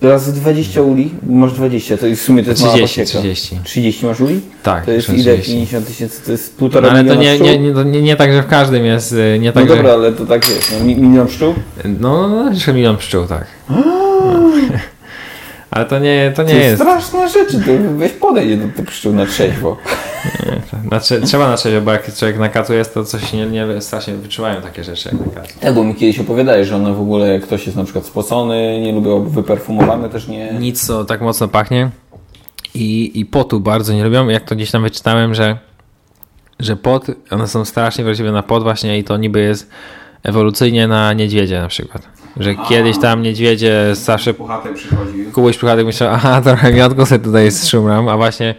Teraz 20 uli, masz 20, to jest w sumie to jest
30, 30.
30 masz uli?
Tak.
To jest ile? 50 tysięcy, to jest półtora
no, ale to nie, nie, nie, nie, nie tak, że w każdym jest, y, nie tak,
No dobra, że... ale to tak jest, no, milion pszczół?
No, no, no milion pszczół, tak. No. Ale to nie, to nie to jest.
straszne rzeczy, to weź podejdzie do tych pszczół na trzeźwo.
Nie, trzeba na trzeźwo, bo jak człowiek na kacu jest, to coś nie, nie strasznie wyczuwają takie rzeczy jak na kacu.
Tak, bo mi kiedyś opowiadałeś, że one w ogóle, jak ktoś jest na przykład spocony, nie lubią wyperfumowane, też nie...
Nic, co tak mocno pachnie i, i potu bardzo nie lubią. Jak to gdzieś tam wyczytałem, że, że pot, one są strasznie wrażliwe na pot właśnie i to niby jest ewolucyjnie na niedźwiedzie na przykład. Że kiedyś tam niedźwiedzie zawsze...
Puchatek przychodził.
Kubuś Puchatek myślał, aha, trochę miotko sobie tutaj zszumram, a właśnie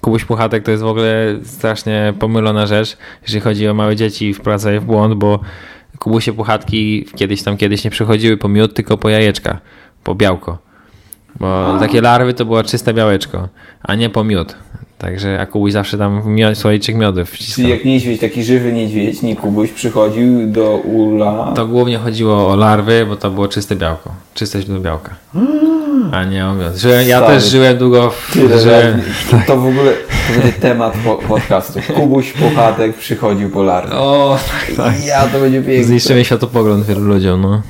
Kubuś Puchatek to jest w ogóle strasznie pomylona rzecz, jeżeli chodzi o małe dzieci wprowadza je w błąd, bo Kubusie Puchatki kiedyś tam kiedyś nie przychodziły po miód, tylko po jajeczka, po białko. Bo takie larwy to było czyste białeczko, a nie po miód. Także a Kubuś zawsze tam miod, słoiczek miodu wciskał.
Czyli jak niedźwiedź, taki żywy niedźwiedź, nie Kubuś, przychodził do ula...
To głównie chodziło o larwy, bo to było czyste białko. Czystość do białka. A nie o miód. ja też żyłem długo w...
Tyle, że... To w ogóle to temat podcastu. Kubuś Puchatek przychodził po larwy.
O, tak, tak.
Ja to będzie piękne.
Zniszczymy światopogląd wielu ludziom, no.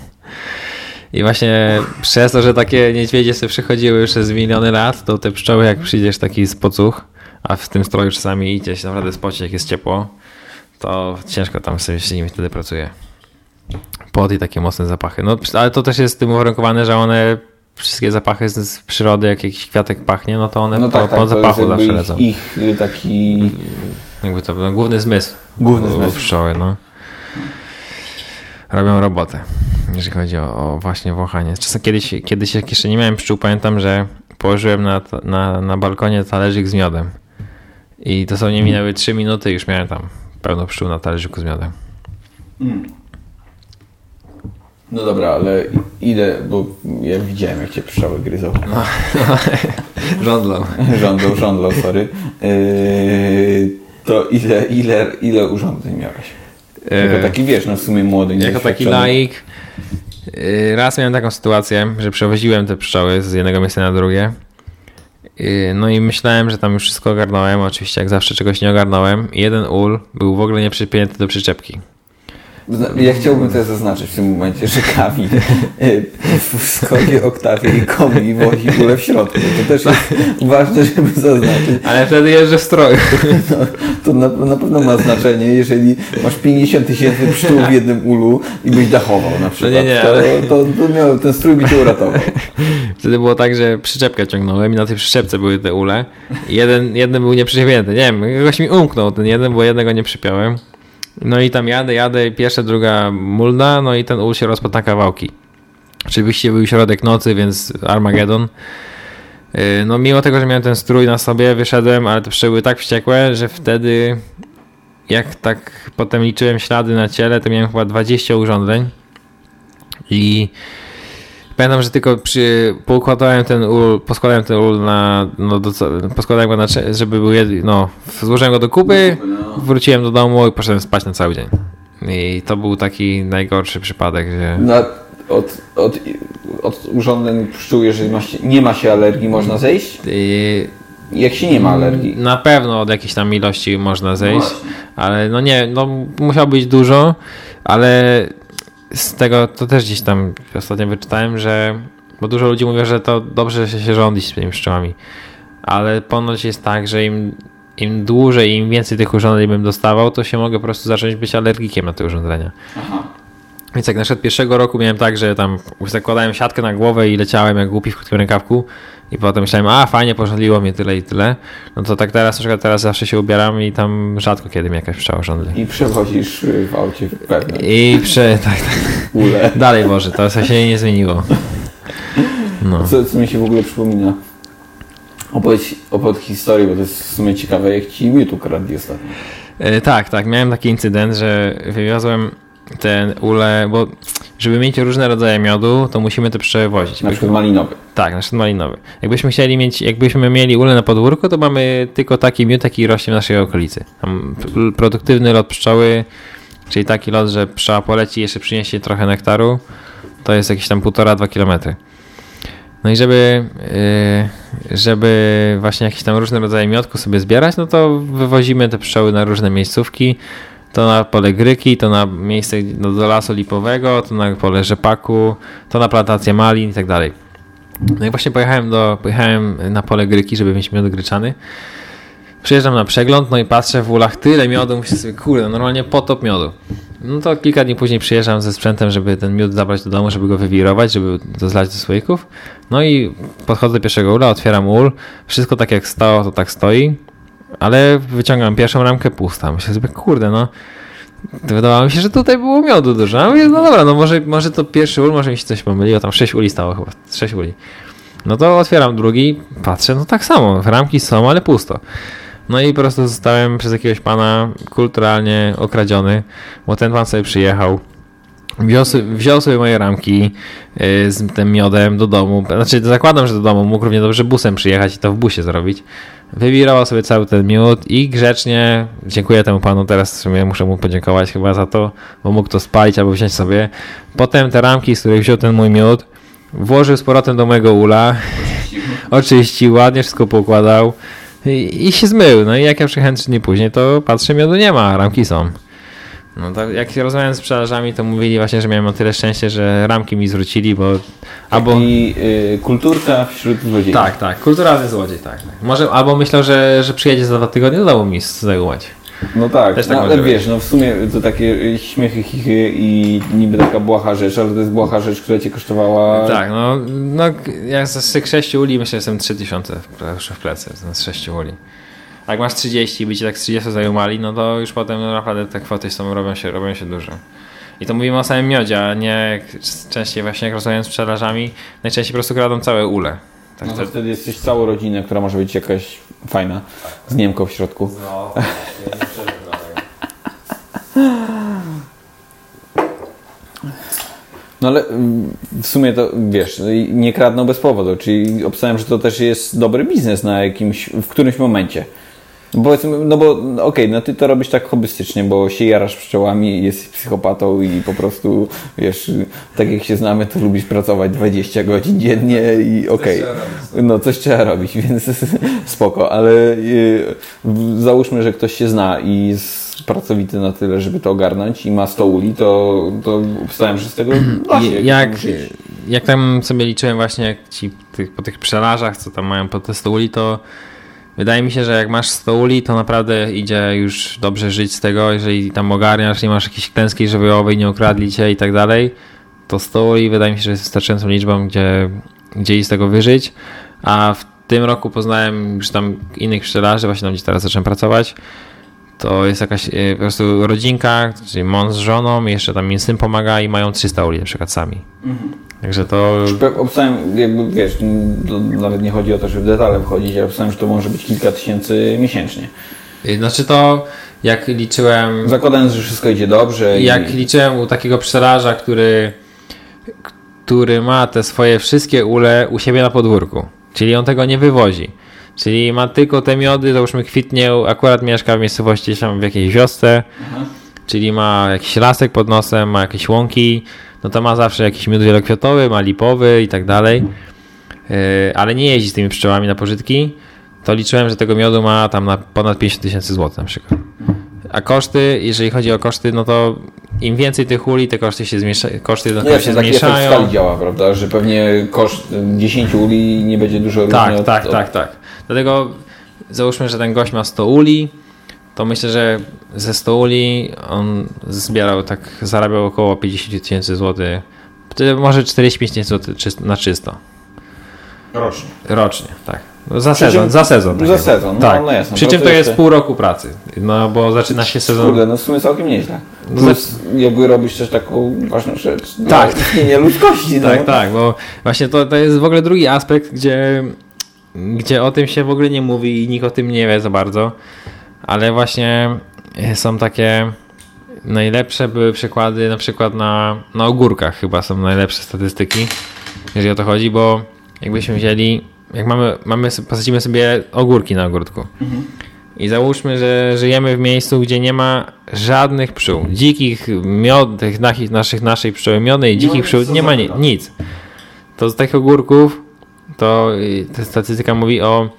I właśnie przez to, że takie niedźwiedzie sobie przychodziły już przez miliony lat, to te pszczoły, jak przyjdziesz taki z pocuch, a w tym stroju czasami idzie się naprawdę spocić, jak jest ciepło, to ciężko tam sobie z nimi wtedy pracuje. Pot i takie mocne zapachy. No, ale to też jest z tym uwarunkowane, że one wszystkie zapachy z, przyrody, jak jakiś kwiatek pachnie, no to one no po, tak, tak, po zapachu zawsze lecą.
Ich, ich taki...
Jakby to był główny zmysł.
Główny zmysł.
Pszczoły, no. Robią robotę, jeżeli chodzi o, o właśnie wąchanie. Czasem kiedyś, kiedyś jak jeszcze nie miałem pszczół, pamiętam, że położyłem na, na, na balkonie talerzyk z miodem. I to są nie minęły 3 minuty, już miałem tam pełno pszczół na talerzyku z miodem. Mm.
No dobra, ale ile, bo ja widziałem jak cię pszczoły gryzą. [laughs] No, [laughs]
żądlą.
żądlą, żądlą, sorry. Yy, to ile, ile, ile urządzeń miałeś? Jako yy, taki, wiesz, no w sumie młody,
Jako taki laik. Yy, raz miałem taką sytuację, że przewoziłem te pszczoły z jednego miejsca na drugie no i myślałem, że tam już wszystko ogarnąłem. Oczywiście, jak zawsze czegoś nie ogarnąłem. Jeden ul był w ogóle nie przypięty do przyczepki.
Ja chciałbym też zaznaczyć w tym momencie, że Kamil w składzie oktawie i komi wozi ule w środku. To też jest ważne, żeby zaznaczyć.
Ale wtedy jeżdżę w stroju.
No, to na, na, pewno ma znaczenie, jeżeli masz 50 tysięcy pszczół w jednym ulu i byś dachował na przykład. No nie, nie, ale... to, to, to miał, ten strój by cię uratował.
Wtedy było tak, że przyczepkę ciągnąłem i na tej przyczepce były te ule. Jeden, jeden był nieprzypięty. Nie wiem, jakoś mi umknął ten jeden, bo jednego nie przypiąłem. No i tam jadę, jadę, pierwsza, druga mulda, no i ten ul się rozpadł na kawałki. Oczywiście był środek nocy, więc Armageddon. Y, no mimo tego, że miałem ten strój na sobie, wyszedłem, ale te pszczoły były tak wściekłe, że wtedy jak tak potem liczyłem ślady na ciele, to miałem chyba 20 urządzeń i Pamiętam, że tylko przy, poukładałem ten ul, poskładałem ten ul na, no do, poskładałem go na, żeby był jed, no, złożyłem go do kupy, wróciłem do domu i poszedłem spać na cały dzień. I to był taki najgorszy przypadek, że...
Na, od, od, od urządzeń pszczół, jeżeli ma się, nie ma się alergii, można zejść? I... Jak się nie ma alergii?
Na pewno od jakiejś tam ilości można zejść, no ale no nie, no musiał być dużo, ale z tego to też gdzieś tam ostatnio wyczytałem, że bo dużo ludzi mówi, że to dobrze, że się rządzi z tymi pszczołami, ale ponoć jest tak, że im, im dłużej, im więcej tych urządzeń bym dostawał, to się mogę po prostu zacząć być alergikiem na te urządzenia. Aha. Więc jak na przykład pierwszego roku miałem tak, że tam zakładałem siatkę na głowę i leciałem jak głupi w krótkim rękawku i potem myślałem, a fajnie, pożądliło mnie tyle i tyle. No to tak teraz, na przykład teraz zawsze się ubieram i tam rzadko kiedy mi jakaś pszczoła żądli.
I przewozisz w aucie pewnie.
I prze... [laughs] tak, tak. Ule. Dalej może, to się nie zmieniło.
No. Co, co mi się w ogóle przypomina? Opowiedz, opowiedz historię, bo to jest w sumie ciekawe, jak ci Mewtwo kradli ostatnio.
E, tak, tak. Miałem taki incydent, że wywiozłem ten ule, bo żeby mieć różne rodzaje miodu, to musimy to przewozić.
Na przykład malinowy.
Tak, na przykład malinowy. Jakbyśmy chcieli mieć, jakbyśmy mieli ule na podwórku, to mamy tylko taki miód, taki rośnie w naszej okolicy. Tam produktywny lot pszczoły, czyli taki lot, że pszczoła poleci jeszcze przyniesie trochę nektaru, to jest jakieś tam półtora-dwa kilometry. No i żeby, yy, żeby właśnie jakieś tam różne rodzaje miodku sobie zbierać, no to wywozimy te pszczoły na różne miejscówki to na pole gryki, to na miejsce do, do lasu lipowego, to na pole rzepaku, to na plantację malin i tak dalej. No i właśnie pojechałem, do, pojechałem na pole gryki, żeby mieć miód gryczany. Przyjeżdżam na przegląd, no i patrzę w ulach tyle miodu, myślę sobie, kurde, normalnie potop miodu. No to kilka dni później przyjeżdżam ze sprzętem, żeby ten miód zabrać do domu, żeby go wywirować, żeby to zlać do słoików. No i podchodzę do pierwszego ula, otwieram ul, wszystko tak jak stało, to tak stoi. Ale wyciągam pierwszą ramkę pusta. Myślę sobie, kurde, no. Wydawało mi się, że tutaj było miodu dużo. A mówię, no dobra, no może, może to pierwszy ul, może mi się coś pomyliło. Tam sześć uli stało chyba, sześć uli. No to otwieram drugi, patrzę, no tak samo, ramki są, ale pusto. No i po prostu zostałem przez jakiegoś pana kulturalnie okradziony, bo ten pan sobie przyjechał, wziął, wziął sobie moje ramki y, z tym miodem do domu, znaczy zakładam, że do domu, mógł równie dobrze busem przyjechać i to w busie zrobić. Wywirował sobie cały ten miód i grzecznie, dziękuję temu panu, teraz w sumie muszę mu podziękować chyba za to, bo mógł to spalić albo wziąć sobie. Potem te ramki, z których wziął ten mój miód, włożył z powrotem do mojego ula, [laughs] oczyścił, ładnie wszystko poukładał i, i się zmył. No i jak ja przyjechałem trzy dni później, to patrzę, miodu nie ma, ramki są. No tak, jak rozmawiałem z sprzedażami, to mówili właśnie, że miałem o tyle szczęście, że ramki mi zwrócili, bo...
Albo... I y, kulturka wśród złodziei.
Tak, tak, kulturalny złodziej, tak. tak. Może, albo myślał, że, że przyjedzie za dwa tygodnie, dało mi zajmować.
No tak, Też tak no, ale wiesz, no w sumie to takie śmiechy, chichy i niby taka błaha rzecz, ale to jest błaha rzecz, która cię kosztowała...
Tak, no, no jak z tych sześciu uli myślę, że jestem 3000 w plecy, z sześciu uli. Jak masz 30 i by cię tak z 30 zajumali, no to już potem no, naprawdę te kwoty są, robią się, robią się duże. I to mówimy o samym miodzie, a nie częściej właśnie jak rozmawiam z sprzedażami, najczęściej po prostu kradą całe ule.
Tak, no to wtedy jesteś całą rodzinę, która może być jakaś fajna, z Niemką w środku. No, No ale mm, w sumie to wiesz, nie kradną bez powodu, czyli obstawiam, że to też jest dobry biznes na jakimś, w którymś momencie. Bo, no bo okej, okay, no ty to robisz tak hobbystycznie, bo się jarasz pszczołami, jesteś psychopatą i po prostu, wiesz, tak jak się znamy, to lubisz pracować 20 godzin dziennie i okej, okay, no coś trzeba robić, [laughs] więc spoko, ale y, załóżmy, że ktoś się zna i jest pracowity na tyle, żeby to ogarnąć i ma 100 uli, to, to obstałem, że z tego [clears throat] się.
Jak, jak tam sobie liczyłem właśnie ci po tych przelażach, co tam mają po te 100 uli, to Wydaje mi się, że jak masz 100 uli, to naprawdę idzie już dobrze żyć z tego, jeżeli tam ogarniasz, nie masz jakiejś klęski żywiołowej, nie ukradli cię i tak dalej, to 100 uli wydaje mi się, że jest wystarczającą liczbą, gdzie, gdzie i z tego wyżyć. A w tym roku poznałem już tam innych pszczelarzy, właśnie tam gdzie teraz zacząłem pracować. To jest jakaś e, po prostu rodzinka, czyli mąż z żoną, jeszcze tam mi syn pomaga i mają 300 uli na przykład sami. Mhm. Także to...
Obstałem, jakby wiesz, nawet nie chodzi o to, żeby w detale wchodzić, ale obstałem, że to może być kilka tysięcy miesięcznie.
Y, znaczy to, jak liczyłem...
Zakładając, że wszystko idzie dobrze.
Jak i... liczyłem u takiego pszczelarza, który, który ma te swoje wszystkie ule u siebie na podwórku, czyli on tego nie wywozi. Czyli ma tylko te miody, załóżmy kwitnie, akurat mieszka w miejscowości tam w jakiejś wiosce, Aha. czyli ma jakiś lasek pod nosem, ma jakieś łąki, no to ma zawsze jakiś miód wielokwiatowy, ma lipowy i tak dalej, e, ale nie jeździ z tymi pszczołami na pożytki, to liczyłem, że tego miodu ma tam na ponad 50 tysięcy złotych na przykład. A koszty, jeżeli chodzi o koszty, no to im więcej tych uli, te koszty się zmniejszają. Koszty
no, się tak zmniejszają. Tak działa, prawda? Że pewnie koszt 10 uli nie będzie dużo
Tak, różny tak, od... tak, tak. Dlatego załóżmy, że ten gość ma 100 uli, to myślę, że ze stołuli on zbierał tak, zarabiał około 50 tysięcy złotych, może 45 tysięcy złotych na czysto.
Rocznie.
Rocznie, tak. No za sezon, za sezon.
Tak za sezon, no, tak. no jasno.
Przy czym to jest pół roku pracy, no bo zaczyna się sezon...
Kurde, no w sumie całkiem nieźle. No Plus jakby robisz też taką ważną rzecz. Tak. Istnienie ludzkości.
No. Tak, tak, bo właśnie to, to jest w ogóle drugi aspekt, gdzie, gdzie o tym się w ogóle nie mówi i nikt o tym nie wie za bardzo ale właśnie są takie najlepsze były przykłady na przykład na, na ogórkach chyba są najlepsze statystyki, jeżeli o to chodzi, bo jakbyśmy wzięli, jak mamy, mamy posadzimy sobie ogórki na ogródku mhm. i załóżmy, że żyjemy w miejscu, gdzie nie ma żadnych pszczół, dzikich miod, tych naszych, naszej pszczoły miodnej, dzikich pszczół, nie ma nic. To z tych ogórków to ta statystyka mówi o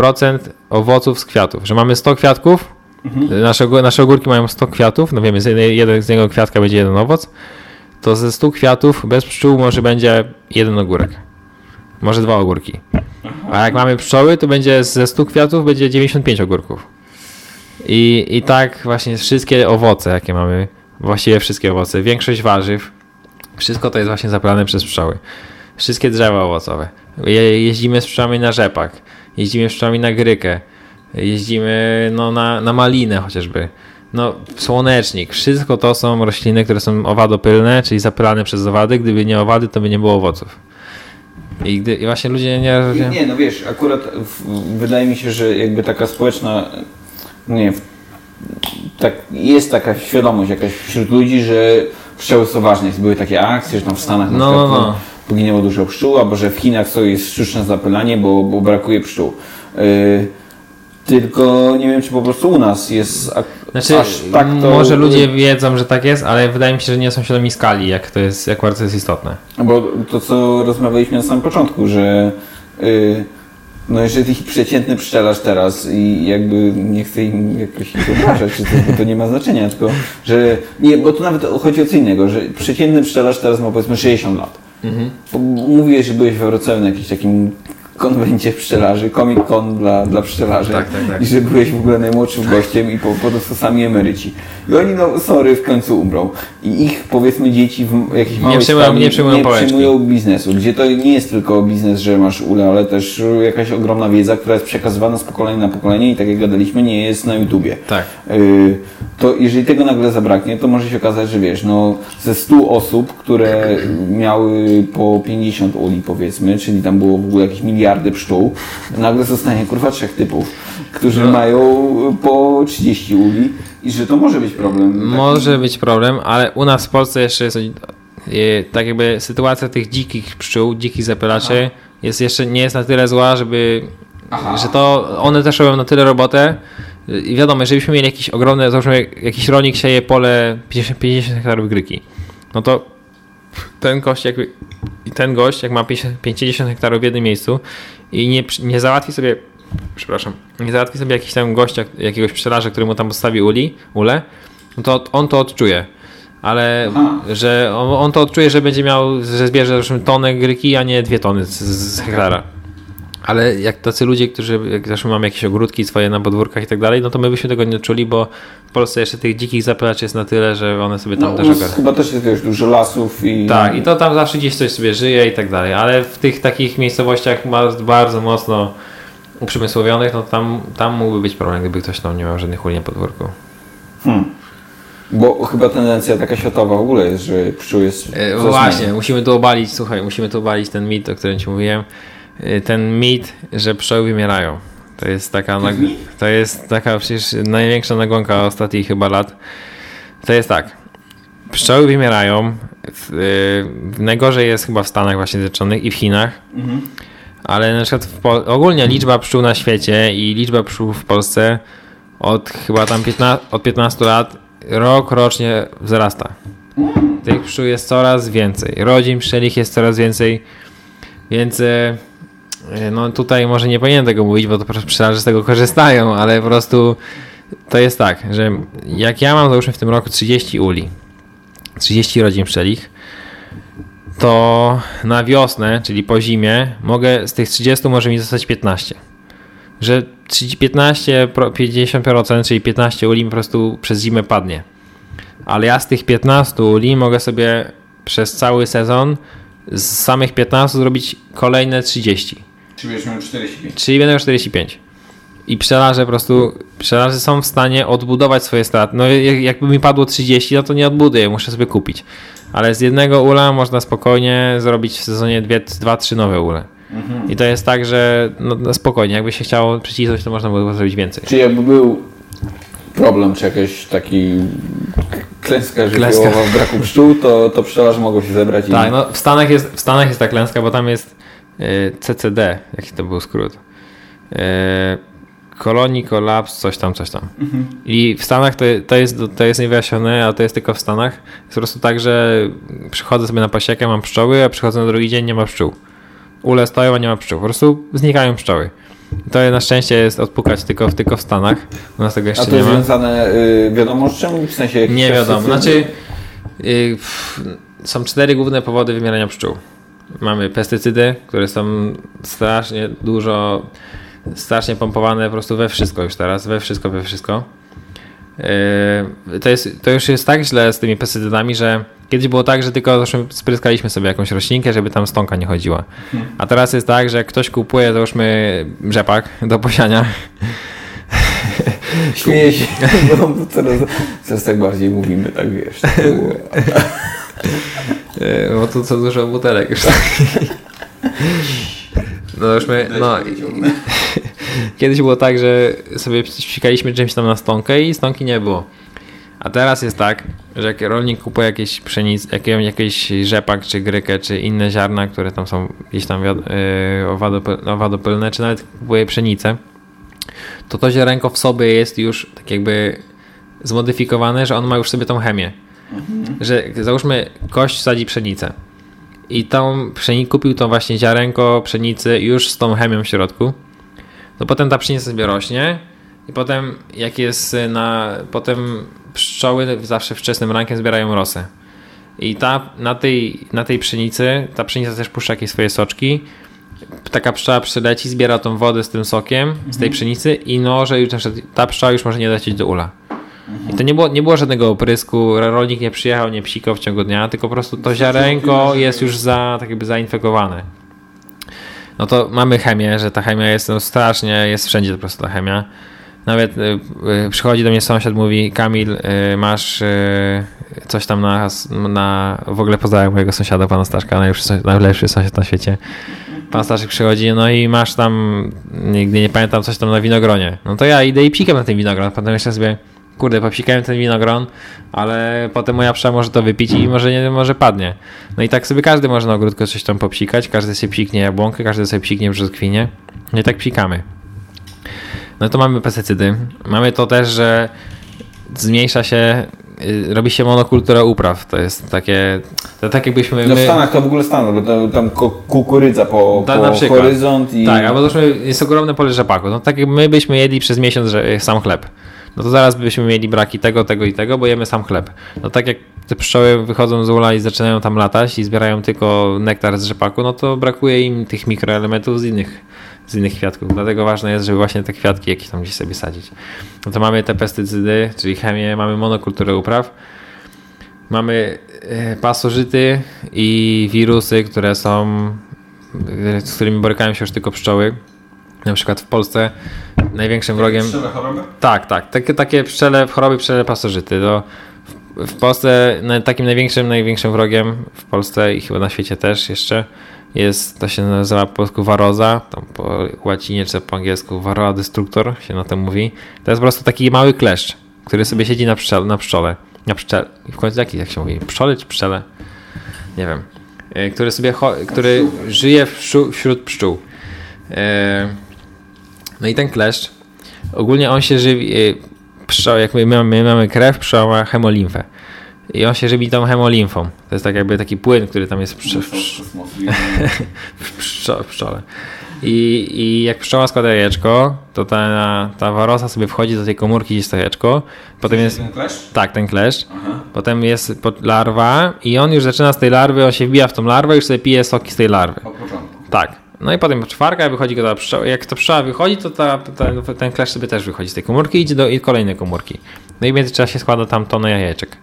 procent owoców z kwiatów, że mamy 100 kwiatków, mhm. nasze, nasze ogórki mają 100 kwiatów, no wiemy, z, jeden, z jednego kwiatka będzie jeden owoc, to ze 100 kwiatów bez pszczół może będzie jeden ogórek. Może dwa ogórki. A jak mamy pszczoły, to będzie ze 100 kwiatów będzie 95 ogórków. I, I tak właśnie wszystkie owoce, jakie mamy, właściwie wszystkie owoce, większość warzyw, wszystko to jest właśnie zapalane przez pszczoły. Wszystkie drzewa owocowe. Je, jeździmy z pszczołami na rzepak jeździmy pszczołami na grykę, jeździmy no, na, na malinę chociażby. No, słonecznik, wszystko to są rośliny, które są owadopylne, czyli zapylane przez owady. Gdyby nie owady, to by nie było owoców. I, gdy, i właśnie ludzie nie...
Nie, nie, no wiesz, akurat w, wydaje mi się, że jakby taka społeczna, nie tak, jest taka świadomość jakaś wśród ludzi, że pszczoły są ważne. Były takie akcje, że tam w Stanach na no, przykład no, no. Poginęło dużo pszczół, albo że w Chinach to jest sztuczne zapylanie, bo, bo brakuje pszczół. Yy, tylko nie wiem, czy po prostu u nas jest znaczy, aż tak to...
Może ludzie wiedzą, że tak jest, ale wydaje mi się, że nie są świadomi skali, jak to jest, jak bardzo jest istotne.
Bo to, co rozmawialiśmy na samym początku, że yy, no jeżeli przeciętny pszczelarz teraz i jakby nie chcę im jakoś obrażać, czy coś, bo to nie ma znaczenia, tylko że nie, bo to nawet chodzi o co innego, że przeciętny pszczelarz teraz ma powiedzmy 60 lat. Mhm. Mówiłeś, że byłeś w Wrocławiu na jakimś takim konwencie pszczelarzy, Comic Con dla, dla pszczelarzy tak, tak, tak. i że byłeś w ogóle najmłodszym gościem i po, po prostu sami emeryci. I oni, no sorry, w końcu umrą. I ich, powiedzmy, dzieci w jakiejś małej
nie przyjmują, nie przyjmują, nie
przyjmują biznesu, gdzie to nie jest tylko biznes, że masz ulę, ale też jakaś ogromna wiedza, która jest przekazywana z pokolenia na pokolenie i tak jak gadaliśmy, nie jest na YouTubie.
Tak.
Y to jeżeli tego nagle zabraknie, to może się okazać, że wiesz, no ze 100 osób, które miały po 50 uli powiedzmy, czyli tam było w ogóle jakieś miliardy pszczół, nagle zostanie kurwa trzech typów, którzy no. mają po 30 uli i że to może być problem.
Taki... Może być problem, ale u nas w Polsce jeszcze jest tak jakby sytuacja tych dzikich pszczół, dzikich zapylaczy jest jeszcze nie jest na tyle zła, żeby Aha. że to one też robią na tyle robotę, i wiadomo, żebyśmy mieli jakiś ogromny, załóżmy, jakiś rolnik sieje pole 50, 50 hektarów gryki, no to ten gość, jak, ten gość, jak ma 50 hektarów w jednym miejscu i nie, nie załatwi sobie, przepraszam, nie załatwi sobie jakiś tam gościa, jakiegoś pszczelarza, który mu tam postawi uli, ule, no to on to odczuje. Ale Aha. że on, on, to odczuje, że będzie miał, że zbierze załóżmy tonę gryki, a nie dwie tony z, z hektara. Ale jak tacy ludzie, którzy jak zawsze mamy jakieś ogródki swoje na podwórkach i tak dalej, no to my byśmy tego nie czuli, bo w Polsce jeszcze tych dzikich zapylaczy jest na tyle, że one sobie tam
no,
też ogarniają.
Chyba też jest wiesz, dużo lasów i...
Tak, i to tam zawsze gdzieś coś sobie żyje i tak dalej, ale w tych takich miejscowościach bardzo mocno uprzemysłowionych, no tam, tam mógłby być problem, gdyby ktoś tam nie miał żadnych uli na podwórku. Hmm.
Bo chyba tendencja taka światowa w ogóle jest, że pszczół jest...
E, właśnie, musimy tu obalić, słuchaj, musimy tu obalić ten mit, o którym Ci mówiłem ten mit, że pszczoły wymierają. To jest taka, to jest taka przecież największa nagonka ostatnich chyba lat. To jest tak. Pszczoły wymierają. Y, najgorzej jest chyba w Stanach właśnie Zjednoczonych i w Chinach. Mhm. Ale na przykład ogólnie liczba pszczół na świecie i liczba pszczół w Polsce od chyba tam 15, od 15 lat rok rocznie wzrasta. Tych pszczół jest coraz więcej. Rodzin pszczelich jest coraz więcej. Więc y, no tutaj może nie powinienem tego mówić, bo to pszczelarze z tego korzystają, ale po prostu to jest tak, że jak ja mam załóżmy w tym roku 30 uli, 30 rodzin pszczelich, to na wiosnę, czyli po zimie, mogę z tych 30 może mi zostać 15. Że 15, 50%, czyli 15 uli po prostu przez zimę padnie. Ale ja z tych 15 uli mogę sobie przez cały sezon z samych 15 zrobić kolejne 30.
Czyli będziesz miał 45.
Czyli będę miał 45. I pszczelarze po prostu, pszczelarze są w stanie odbudować swoje straty. No jakby mi padło 30, no to nie odbuduję, muszę sobie kupić. Ale z jednego ula można spokojnie zrobić w sezonie 2-3 nowe ule. Mhm. I to jest tak, że no, no, spokojnie, jakby się chciało przycisnąć, to można było zrobić więcej.
Czyli jakby był problem, czy jakiś taki klęska żywiołowa w braku pszczół, to, to pszczelarze mogą się zebrać
tak, i... no w Stanach, jest, w Stanach jest ta klęska, bo tam jest CCD, jaki to był skrót. Kolonii, kolaps, coś tam, coś tam. Mhm. I w Stanach to, to, jest, to jest niewyjaśnione, a to jest tylko w Stanach. Jest po prostu tak, że przychodzę sobie na pasiekę, mam pszczoły, a przychodzę na drugi dzień, nie ma pszczół. Ule stoją, a nie ma pszczół. Po prostu znikają pszczoły. To na szczęście jest odpukać tylko, tylko w Stanach. U nas tego jeszcze
a to jest związane y, wiadomo z czym? W sensie
Nie wiadomo. Znaczy y, są cztery główne powody wymierania pszczół. Mamy pestycydy, które są strasznie dużo, strasznie pompowane po prostu we wszystko już teraz, we wszystko, we wszystko. Yy, to, jest, to już jest tak źle z tymi pestycydami, że kiedyś było tak, że tylko spryskaliśmy sobie jakąś roślinkę, żeby tam stonka nie chodziła. A teraz jest tak, że jak ktoś kupuje, załóżmy rzepak do posiania.
Śmieję się, bo coraz, coraz tak bardziej mówimy, tak wiesz. [laughs]
E, bo to co dużo butelek już. No już my, no, [laughs] kiedyś było tak, że sobie psikaliśmy czymś tam na stonkę i stonki nie było. A teraz jest tak, że jak rolnik kupuje jakieś pszenic, jakiś rzepak, czy grykę, czy inne ziarna, które tam są gdzieś tam yy, owadopylne, czy nawet kupuje pszenicę, to to ziarenko w sobie jest już tak jakby zmodyfikowane, że on ma już sobie tą chemię. Mhm. Że załóżmy, kość sadzi pszenicę i tą pszenic kupił tą właśnie ziarenko pszenicy już z tą chemią w środku, to potem ta pszenica sobie rośnie i potem jak jest na, potem pszczoły zawsze wczesnym rankiem zbierają rosę. I ta, na, tej, na tej pszenicy, ta pszenica też puszcza jakieś swoje soczki. Taka pszczoła przyleci, zbiera tą wodę z tym sokiem, mhm. z tej mhm. pszenicy i no, że już ta pszczoła już może nie lecieć do ula. I to nie było, nie było żadnego oprysku, rolnik nie przyjechał, nie psikał w ciągu dnia, tylko po prostu to ziarenko jest już za, tak jakby zainfekowane. No to mamy chemię, że ta chemia jest no, strasznie, jest wszędzie po prostu ta chemia. Nawet y, y, przychodzi do mnie sąsiad, mówi Kamil, y, masz coś tam na, na w ogóle pozdrawiam mojego sąsiada, pana Staszka, najlepszy, najlepszy sąsiad na świecie. Pan Staszek przychodzi, no i masz tam, nigdy nie pamiętam, coś tam na winogronie. No to ja idę i psikam na tym winogron, potem jeszcze sobie kurde, popsikałem ten winogron, ale potem moja psza może to wypić i może nie, może padnie. No i tak sobie każdy może na ogródku coś tam popsikać, każdy sobie psiknie jabłonkę, każdy sobie psiknie brzoskwinie. No i tak psikamy. No to mamy pestycydy. Mamy to też, że zmniejsza się y, robi się monokultura upraw. To jest takie, to tak jakbyśmy...
No w Stanach to w ogóle Stanach, bo tam kukurydza po, Ta, po horyzont i...
Tak, albo zresztą jest ogromne pole rzepaku. No tak jak my byśmy jedli przez miesiąc sam chleb no to zaraz byśmy mieli braki tego, tego i tego, bo jemy sam chleb. No tak jak te pszczoły wychodzą z ula i zaczynają tam latać i zbierają tylko nektar z rzepaku, no to brakuje im tych mikroelementów z innych, z innych kwiatków. Dlatego ważne jest, żeby właśnie te kwiatki jakieś tam gdzieś sobie sadzić. No to mamy te pestycydy, czyli chemię, mamy monokulturę upraw, mamy e, pasożyty i wirusy, które są, e, z którymi borykają się już tylko pszczoły. Na przykład w Polsce największym wrogiem.
Pszczele choroby?
Tak, tak. Takie, takie pszczele, choroby, pszczele pasożyty. To w, w Polsce takim największym, największym wrogiem w Polsce i chyba na świecie też jeszcze jest, to się nazywa po polsku waroza, tam po łacinie czy po angielsku varroa destructor się na tym mówi. To jest po prostu taki mały kleszcz, który sobie siedzi na, pszczele, na pszczole. Na pszczele. W końcu jaki, jak się mówi? Pszczole czy pszczele? Nie wiem. E, który sobie, który żyje wśród pszczół. E, no i ten kleszcz, ogólnie on się żywi, y, pszczoł, jak my mamy, my mamy krew, pszczoła ma hemolimfę. I on się żywi tą hemolimfą. To jest tak jakby taki płyn, który tam jest w, psz [laughs] w, pszczo w pszczole. I, I jak pszczoła składa jajeczko, to ta, ta warosa sobie wchodzi do tej komórki, gdzie jest to jajeczko. Potem jest.
Ten klesz?
Tak, ten klesz. Aha. Potem jest larwa i on już zaczyna z tej larwy, on się wbija w tą larwę i już sobie pije soki z tej larwy.
Po początku.
Tak. No i potem czwarka, wychodzi go ta pszczoła. Jak to pszczoła wychodzi, to ta, ta, ten klesz sobie też wychodzi z tej komórki idzie do i kolejnej komórki. No i w międzyczasie składa tam tonę jajeczek.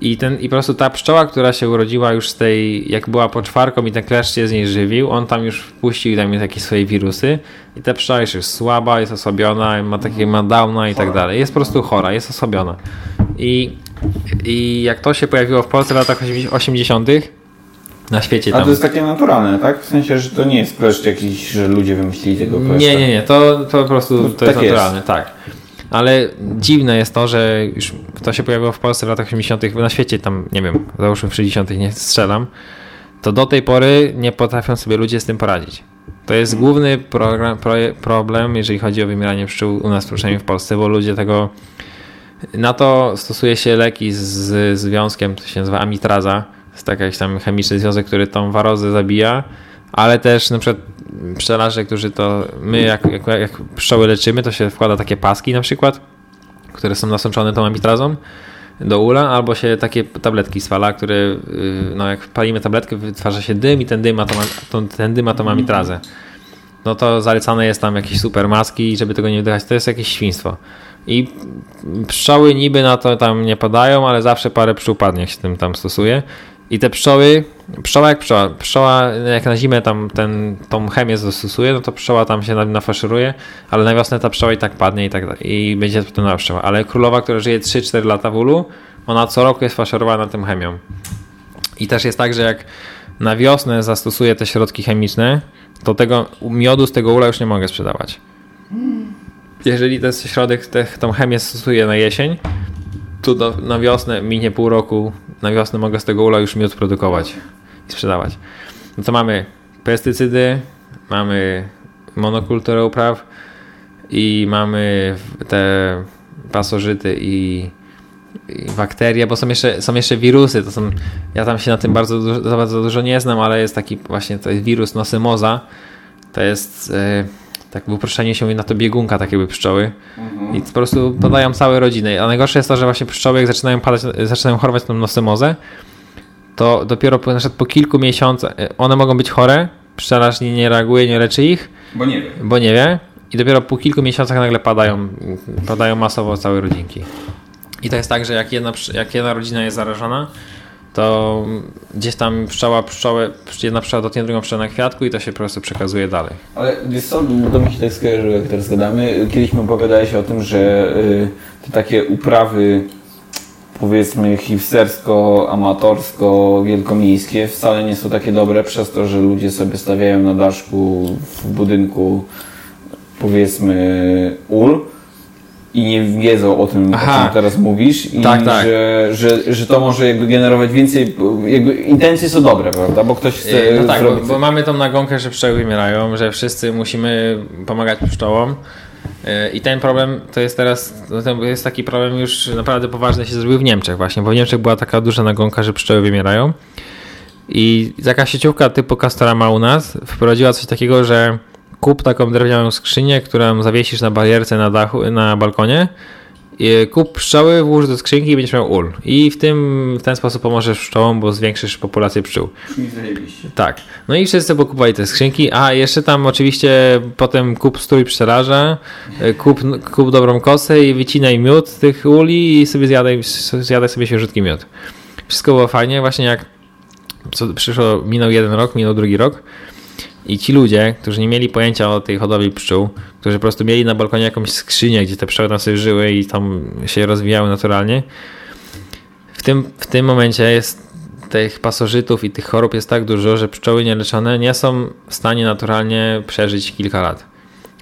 I, ten, I po prostu ta pszczoła, która się urodziła już z tej, jak była poczwarką i ten kleszcz się z niej żywił, on tam już wpuścił tam jakieś swoje wirusy i ta pszczoła już jest słaba, jest osobiona, ma takie ma downa i tak dalej. Jest po prostu chora, jest osobiona. I, I jak to się pojawiło w Polsce w latach 80., na świecie.
Tam. A to jest takie naturalne, tak? W sensie, że to nie jest kleszcz jakiś, że ludzie wymyślili tego kleszcza.
Nie, nie, nie. To, to po prostu to, to tak jest naturalne, jest. tak. Ale dziwne jest to, że już to się pojawiło w Polsce w latach 80., na świecie tam, nie wiem, załóżmy w 60., nie strzelam, to do tej pory nie potrafią sobie ludzie z tym poradzić. To jest główny program, pro, problem, jeżeli chodzi o wymieranie pszczół u nas, przynajmniej w Polsce, bo ludzie tego. Na to stosuje się leki z związkiem, to się nazywa amitraza jest jakiś tam chemiczny związek, który tą warozę zabija, ale też na przykład pszczelarze, którzy to, my jak, jak, jak pszczoły leczymy, to się wkłada takie paski na przykład, które są nasączone tą amitrazą do ula, albo się takie tabletki swala, które, y, no jak palimy tabletkę, wytwarza się dym i ten dym ma tą, ten dym ma tą amitrazę. No to zalecane jest tam jakieś super maski, żeby tego nie wdychać. To jest jakieś świństwo. I pszczoły niby na to tam nie padają, ale zawsze parę pszczół jak się tym tam stosuje. I te pszczoły, pszczoła jak pszczoła, pszczoła jak na zimę tam ten, tą chemię zastosuje, no to pszczoła tam się nafaszeruje, ale na wiosnę ta pszczoła i tak padnie i tak i będzie potem nowa pszczoła. Ale królowa, która żyje 3-4 lata w ulu, ona co roku jest faszerowana tym chemią. I też jest tak, że jak na wiosnę zastosuję te środki chemiczne, to tego miodu z tego ula już nie mogę sprzedawać. Jeżeli ten środek, te, tą chemię stosuję na jesień, to do, na wiosnę minie pół roku, na wiosnę mogę z tego ula już miód produkować i sprzedawać. No to mamy pestycydy, mamy monokulturę upraw i mamy te pasożyty i, i, bakterie, bo są jeszcze, są jeszcze wirusy. To są, ja tam się na tym bardzo dużo, bardzo dużo nie znam, ale jest taki właśnie to jest wirus nosymoza. To jest yy, tak w uproszczeniu się na to biegunka tak jakby pszczoły mhm. i po prostu padają całe rodziny. A najgorsze jest to, że właśnie pszczoły jak zaczynają padać, zaczynają chorować na nosymozę, to dopiero po, po kilku miesiącach e, one mogą być chore, pszczelarz nie, nie reaguje, nie leczy ich.
Bo nie wie.
Bo nie wie. I dopiero po kilku miesiącach nagle padają, padają masowo całe rodzinki. I to jest tak, że jak jedna, jak jedna rodzina jest zarażona, to gdzieś tam pszczoła, pszczoły, jedna pszczoła dotknie drugą pszczołę na kwiatku i to się po prostu przekazuje dalej.
Ale wiesz co, to mi się tak skojarzyło, jak teraz gadamy. Kiedyś mi opowiadałeś o tym, że y, te takie uprawy powiedzmy hipstersko, amatorsko, wielkomiejskie wcale nie są takie dobre przez to, że ludzie sobie stawiają na daszku w budynku powiedzmy ul i nie wiedzą o tym, Aha. o czym teraz mówisz i tak, tak. Że, że, że to może jakby generować więcej, jakby intencje są dobre, prawda, bo ktoś chce
No tak, zrobić... bo, bo, mamy tą nagonkę, że pszczoły wymierają, że wszyscy musimy pomagać pszczołom i ten problem to jest teraz, no to jest taki problem już naprawdę poważny się zrobił w Niemczech właśnie, bo w Niemczech była taka duża nagonka, że pszczoły wymierają i taka sieciówka typu Castorama u nas wprowadziła coś takiego, że kup taką drewnianą skrzynię, którą zawiesisz na barierce na dachu, na balkonie kup pszczoły, włóż do skrzynki i będziesz miał ul. I w, tym, w ten sposób pomożesz pszczołom, bo zwiększysz populację pszczół. Tak. No i wszyscy pokupowali te skrzynki, a jeszcze tam oczywiście potem kup strój pszczelarza, kup, kup dobrą kosę i wycinaj miód tych uli i sobie zjadaj, zjadaj sobie świeżutki miód. Wszystko było fajnie, właśnie jak przyszło, minął jeden rok, minął drugi rok i ci ludzie, którzy nie mieli pojęcia o tej hodowli pszczół, którzy po prostu mieli na balkonie jakąś skrzynię, gdzie te pszczoły tam sobie żyły i tam się rozwijały naturalnie, w tym, w tym momencie jest tych pasożytów i tych chorób jest tak dużo, że pszczoły nieleczone nie są w stanie naturalnie przeżyć kilka lat.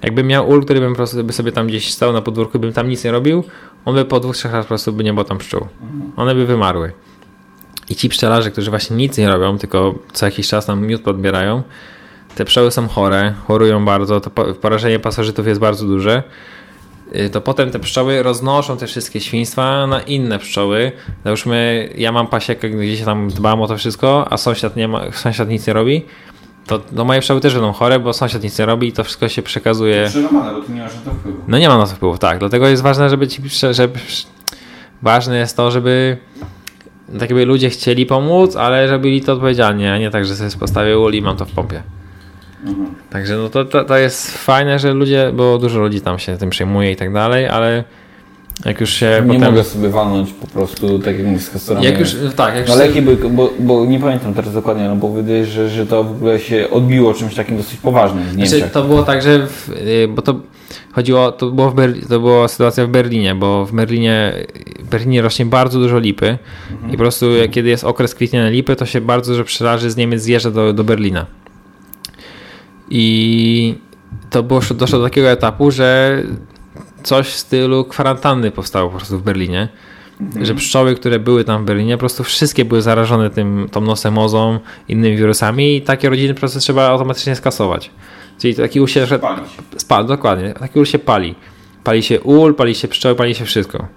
Jakbym miał ul, który bym po prostu by sobie tam gdzieś stał na podwórku, bym tam nic nie robił, on by po dwóch, trzech latach po prostu by nie było tam pszczół. One by wymarły. I ci pszczelarze, którzy właśnie nic nie robią, tylko co jakiś czas tam miód podbierają, te pszczoły są chore, chorują bardzo, to porażenie pasożytów jest bardzo duże, y, to potem te pszczoły roznoszą te wszystkie świństwa na inne pszczoły. Załóżmy, ja mam pasiekę, gdzie się tam dbam o to wszystko, a sąsiad, nie ma, sąsiad nic nie robi, to no moje pszczoły też będą chore, bo sąsiad nic nie robi i to wszystko się przekazuje.
Przełamane, bo ty nie masz na to wpływu.
No nie ma na to wpływu, tak. Dlatego jest ważne, żeby ci, żeby, ważne jest to, żeby tak jakby ludzie chcieli pomóc, ale że byli to odpowiedzialni, a nie tak, że sobie postawię uli i mam to w pompie. Mhm. Także no to, to, to jest fajne, że ludzie, bo dużo ludzi tam się tym przejmuje i tak dalej, ale jak już się
Nie potem... mogę sobie walnąć po prostu, tak jak z kastorami.
Jak już, tak. Jak
ale sobie... bo, bo nie pamiętam teraz dokładnie, no bo wydaje że, że to w ogóle się odbiło czymś takim dosyć poważnym w Niemczech. Znaczy,
to było tak, że w, y, bo to chodziło, to było w Berli, to była sytuacja w Berlinie, bo w Berlinie, w Berlinie rośnie bardzo dużo lipy mhm. i po prostu kiedy jest okres kwitnienia lipy, to się bardzo dużo pszczelarzy z Niemiec zjeżdża do, do Berlina. I to było, doszło do takiego etapu, że coś w stylu kwarantanny powstało po prostu w Berlinie. Mhm. Że pszczoły, które były tam w Berlinie, po prostu wszystkie były zarażone tym, tą nosemozą, innymi wirusami i takie rodziny po prostu trzeba automatycznie skasować. Czyli taki ul się... Spal, dokładnie. Taki ul się pali. Pali się ul, pali się pszczoły, pali się wszystko.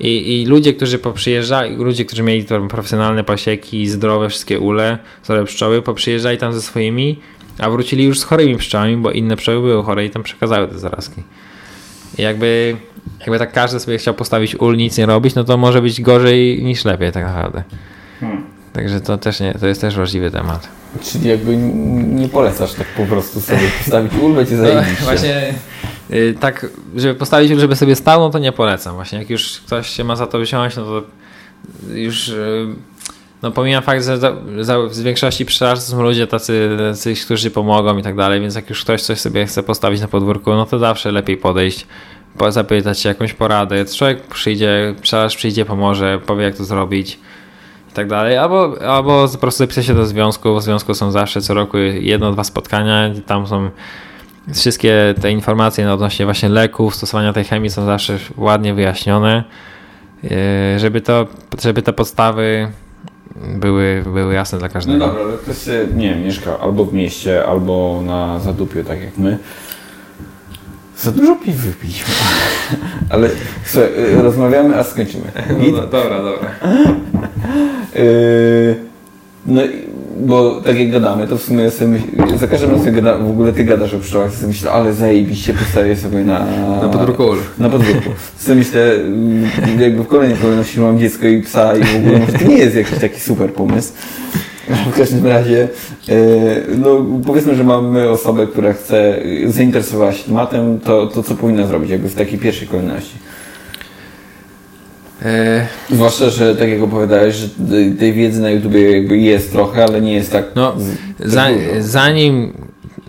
I, I ludzie, którzy poprzyjeżdżali, ludzie, którzy mieli profesjonalne pasieki, zdrowe wszystkie ule, zdrowe pszczoły, poprzyjeżdżali tam ze swoimi a wrócili już z chorymi pszczołami, bo inne pszczoły były chore i tam przekazały te zarazki. I jakby, jakby tak każdy sobie chciał postawić ul, nic nie robić, no to może być gorzej niż lepiej tak naprawdę. Hmm. Także to też nie, to jest też ważliwy temat.
Czyli jakby nie polecasz tak po prostu sobie postawić ul, będzie zajebiście.
No, [laughs] właśnie yy, tak, żeby postawić ul, żeby sobie stał, no to nie polecam. Właśnie jak już ktoś się ma za to wziąć, no to już... Yy, no pomijam fakt, że za, za, w większości pszczelarzy są ludzie tacy, tacy, którzy pomogą i tak dalej, więc jak już ktoś coś sobie chce postawić na podwórku, no to zawsze lepiej podejść, zapytać się jakąś poradę. Człowiek przyjdzie, pszczelarz przyjdzie, pomoże, powie jak to zrobić i tak dalej, albo, albo po prostu zapisać się do związku. W związku są zawsze co roku jedno, dwa spotkania, tam są wszystkie te informacje odnośnie właśnie leków, stosowania tej chemii są zawsze ładnie wyjaśnione, e, żeby, to, żeby te podstawy były, były jasne dla każdego.
No dobra, ale ktoś nie wiem, mieszka albo w mieście, albo na zadupiu, tak jak my. Za dużo piw wypiliśmy. [laughs] Ale słuchaj, y, rozmawiamy, a skończymy.
No, [laughs] no, dobra, dobra.
Yy, no bo tak jak gadamy, to w sumie sobie za każdym razem gada, w ogóle ty gadasz o pszczołach, sobie myślę, ale zajebiście postawię sobie na...
Na podwórku.
Na podwórku. Sobie myślę, mm, jakby w kolejnej kolejności mam dziecko i psa i w ogóle może to nie jest jakiś taki super pomysł. W każdym razie, e, no powiedzmy, że mamy osobę, która chce, zainteresowała się tematem, to, to co powinna zrobić jakby w takiej pierwszej kolejności? E... Zwłaszcza, że tak jak opowiadałeś, że tej wiedzy na YouTubie jakby jest trochę, ale nie jest tak.
No, za, zanim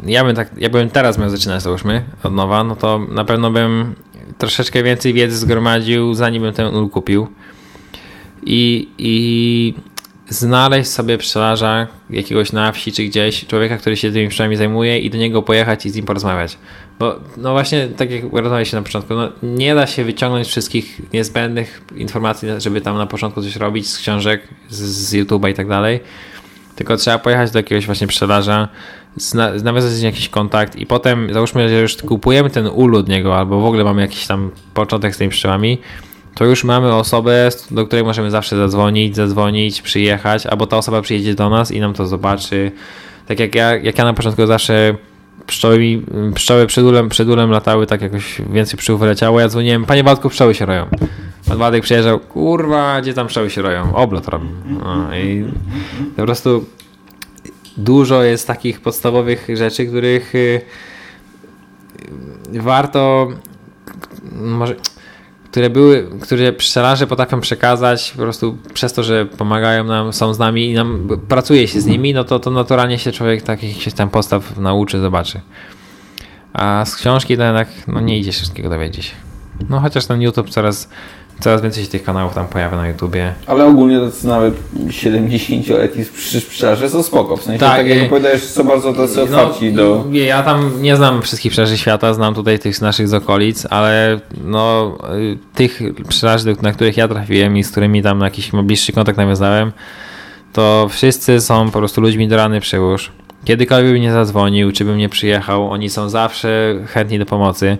ja bym, tak, ja bym teraz miał zaczynać, załóżmy, od nowa, no to na pewno bym troszeczkę więcej wiedzy zgromadził, zanim bym ten ul kupił. I, i znaleźć sobie pszczelarza jakiegoś na wsi czy gdzieś, człowieka, który się tymi pszczołami zajmuje i do niego pojechać i z nim porozmawiać. Bo no właśnie, tak jak rozmawialiście na początku, no nie da się wyciągnąć wszystkich niezbędnych informacji, żeby tam na początku coś robić z książek, z, z YouTube'a i tak dalej. Tylko trzeba pojechać do jakiegoś właśnie pszczelarza, nawiązać z nim jakiś kontakt i potem załóżmy, że już kupujemy ten ulu od niego albo w ogóle mamy jakiś tam początek z tymi pszczołami, to już mamy osobę, do której możemy zawsze zadzwonić, zadzwonić, przyjechać, albo ta osoba przyjedzie do nas i nam to zobaczy. Tak jak ja, jak ja na początku zawsze pszczoły, pszczoły przed ulem, przed ulem latały, tak jakoś więcej pszczół wyleciało, ja dzwoniłem, panie Waldku, pszczoły się roją. Pan Władek przyjeżdżał, kurwa, gdzie tam pszczoły się roją? Oblot robi. No, I po prostu dużo jest takich podstawowych rzeczy, których y, warto może które były, które pszczelarze potrafią przekazać po prostu przez to, że pomagają nam, są z nami i nam pracuje się z nimi, no to, to naturalnie się człowiek takich się tam postaw nauczy, zobaczy. A z książki to jednak no, nie idzie wszystkiego dowiedzieć. No chociaż ten YouTube coraz Coraz więcej się tych kanałów tam pojawia na YouTubie.
Ale ogólnie to nawet 70-letni pszczelarze są spoko. W sensie tak, tak jak opowiadałeś, są bardzo tacy no, otwarci no, do...
Ja tam nie znam wszystkich pszczelarzy świata, znam tutaj tych naszych z okolic, ale no tych pszczelarzy, na których ja trafiłem i z którymi tam jakiś bliższy kontakt nawiązałem, to wszyscy są po prostu ludźmi do rany przyłóż. Kiedykolwiek bym nie zadzwonił, czy bym nie przyjechał, oni są zawsze chętni do pomocy.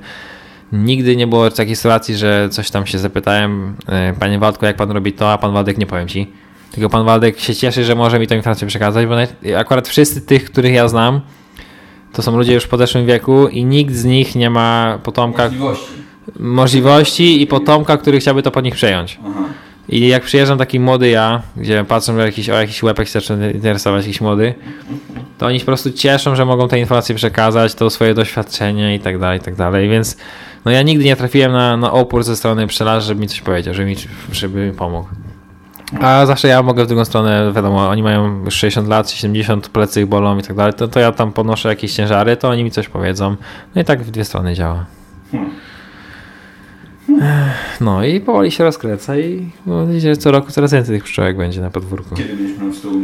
Nigdy nie było takiej sytuacji, że coś tam się zapytałem, e, panie Waldku, jak pan robi to, a pan Waldek nie powiem ci. Tylko pan Waldek się cieszy, że może mi tę informację przekazać, bo akurat wszyscy tych, których ja znam, to są ludzie już w podeszłym wieku i nikt z nich nie ma potomka.
Możliwości.
Możliwości i potomka, który chciałby to po nich przejąć. Aha. I jak przyjeżdżam taki młody ja, gdzie patrzę, że jakiś, o jakiś łepek się zaczyna interesować, jakiś młody, to oni się po prostu cieszą, że mogą te informacje przekazać, to swoje doświadczenie i tak dalej, i tak dalej. Więc no ja nigdy nie trafiłem na, na opór ze strony pszczelarzy, żeby mi coś powiedział, żeby mi, żeby mi pomógł. A zawsze ja mogę w drugą stronę, wiadomo, oni mają już 60 lat, 70, plecy ich bolą i tak dalej, to, to ja tam podnoszę jakieś ciężary, to oni mi coś powiedzą. No i tak w dwie strony działa. No i powoli się rozkręca i że co roku coraz więcej tych pszczołek będzie na podwórku.
Kiedy będziesz miał stół?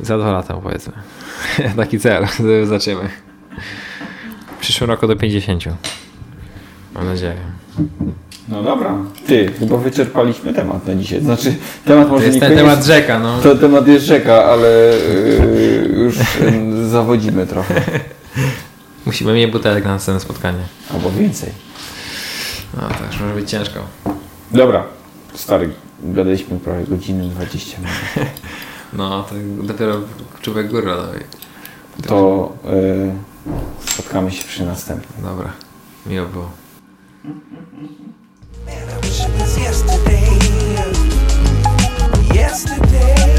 Za dwa lata powiedzmy. [laughs] Taki cel, [laughs] zobaczymy. W przyszłym roku do 50. Mam nadzieję.
No dobra. Ty, chyba wyczerpaliśmy temat na dzisiaj. Znaczy, temat może to
jest ten temat rzeka, no.
To temat jest rzeka, ale yy, już [laughs] zawodzimy trochę.
Musimy mieć butelek na następne spotkanie.
Albo więcej.
No już może być ciężko.
Dobra, stary, gadaliśmy prawie godzinę 20 minut.
No, tak dopiero człowiek górę daje.
To y, spotkamy się przy następnym.
Dobra, miło było.
yesterday.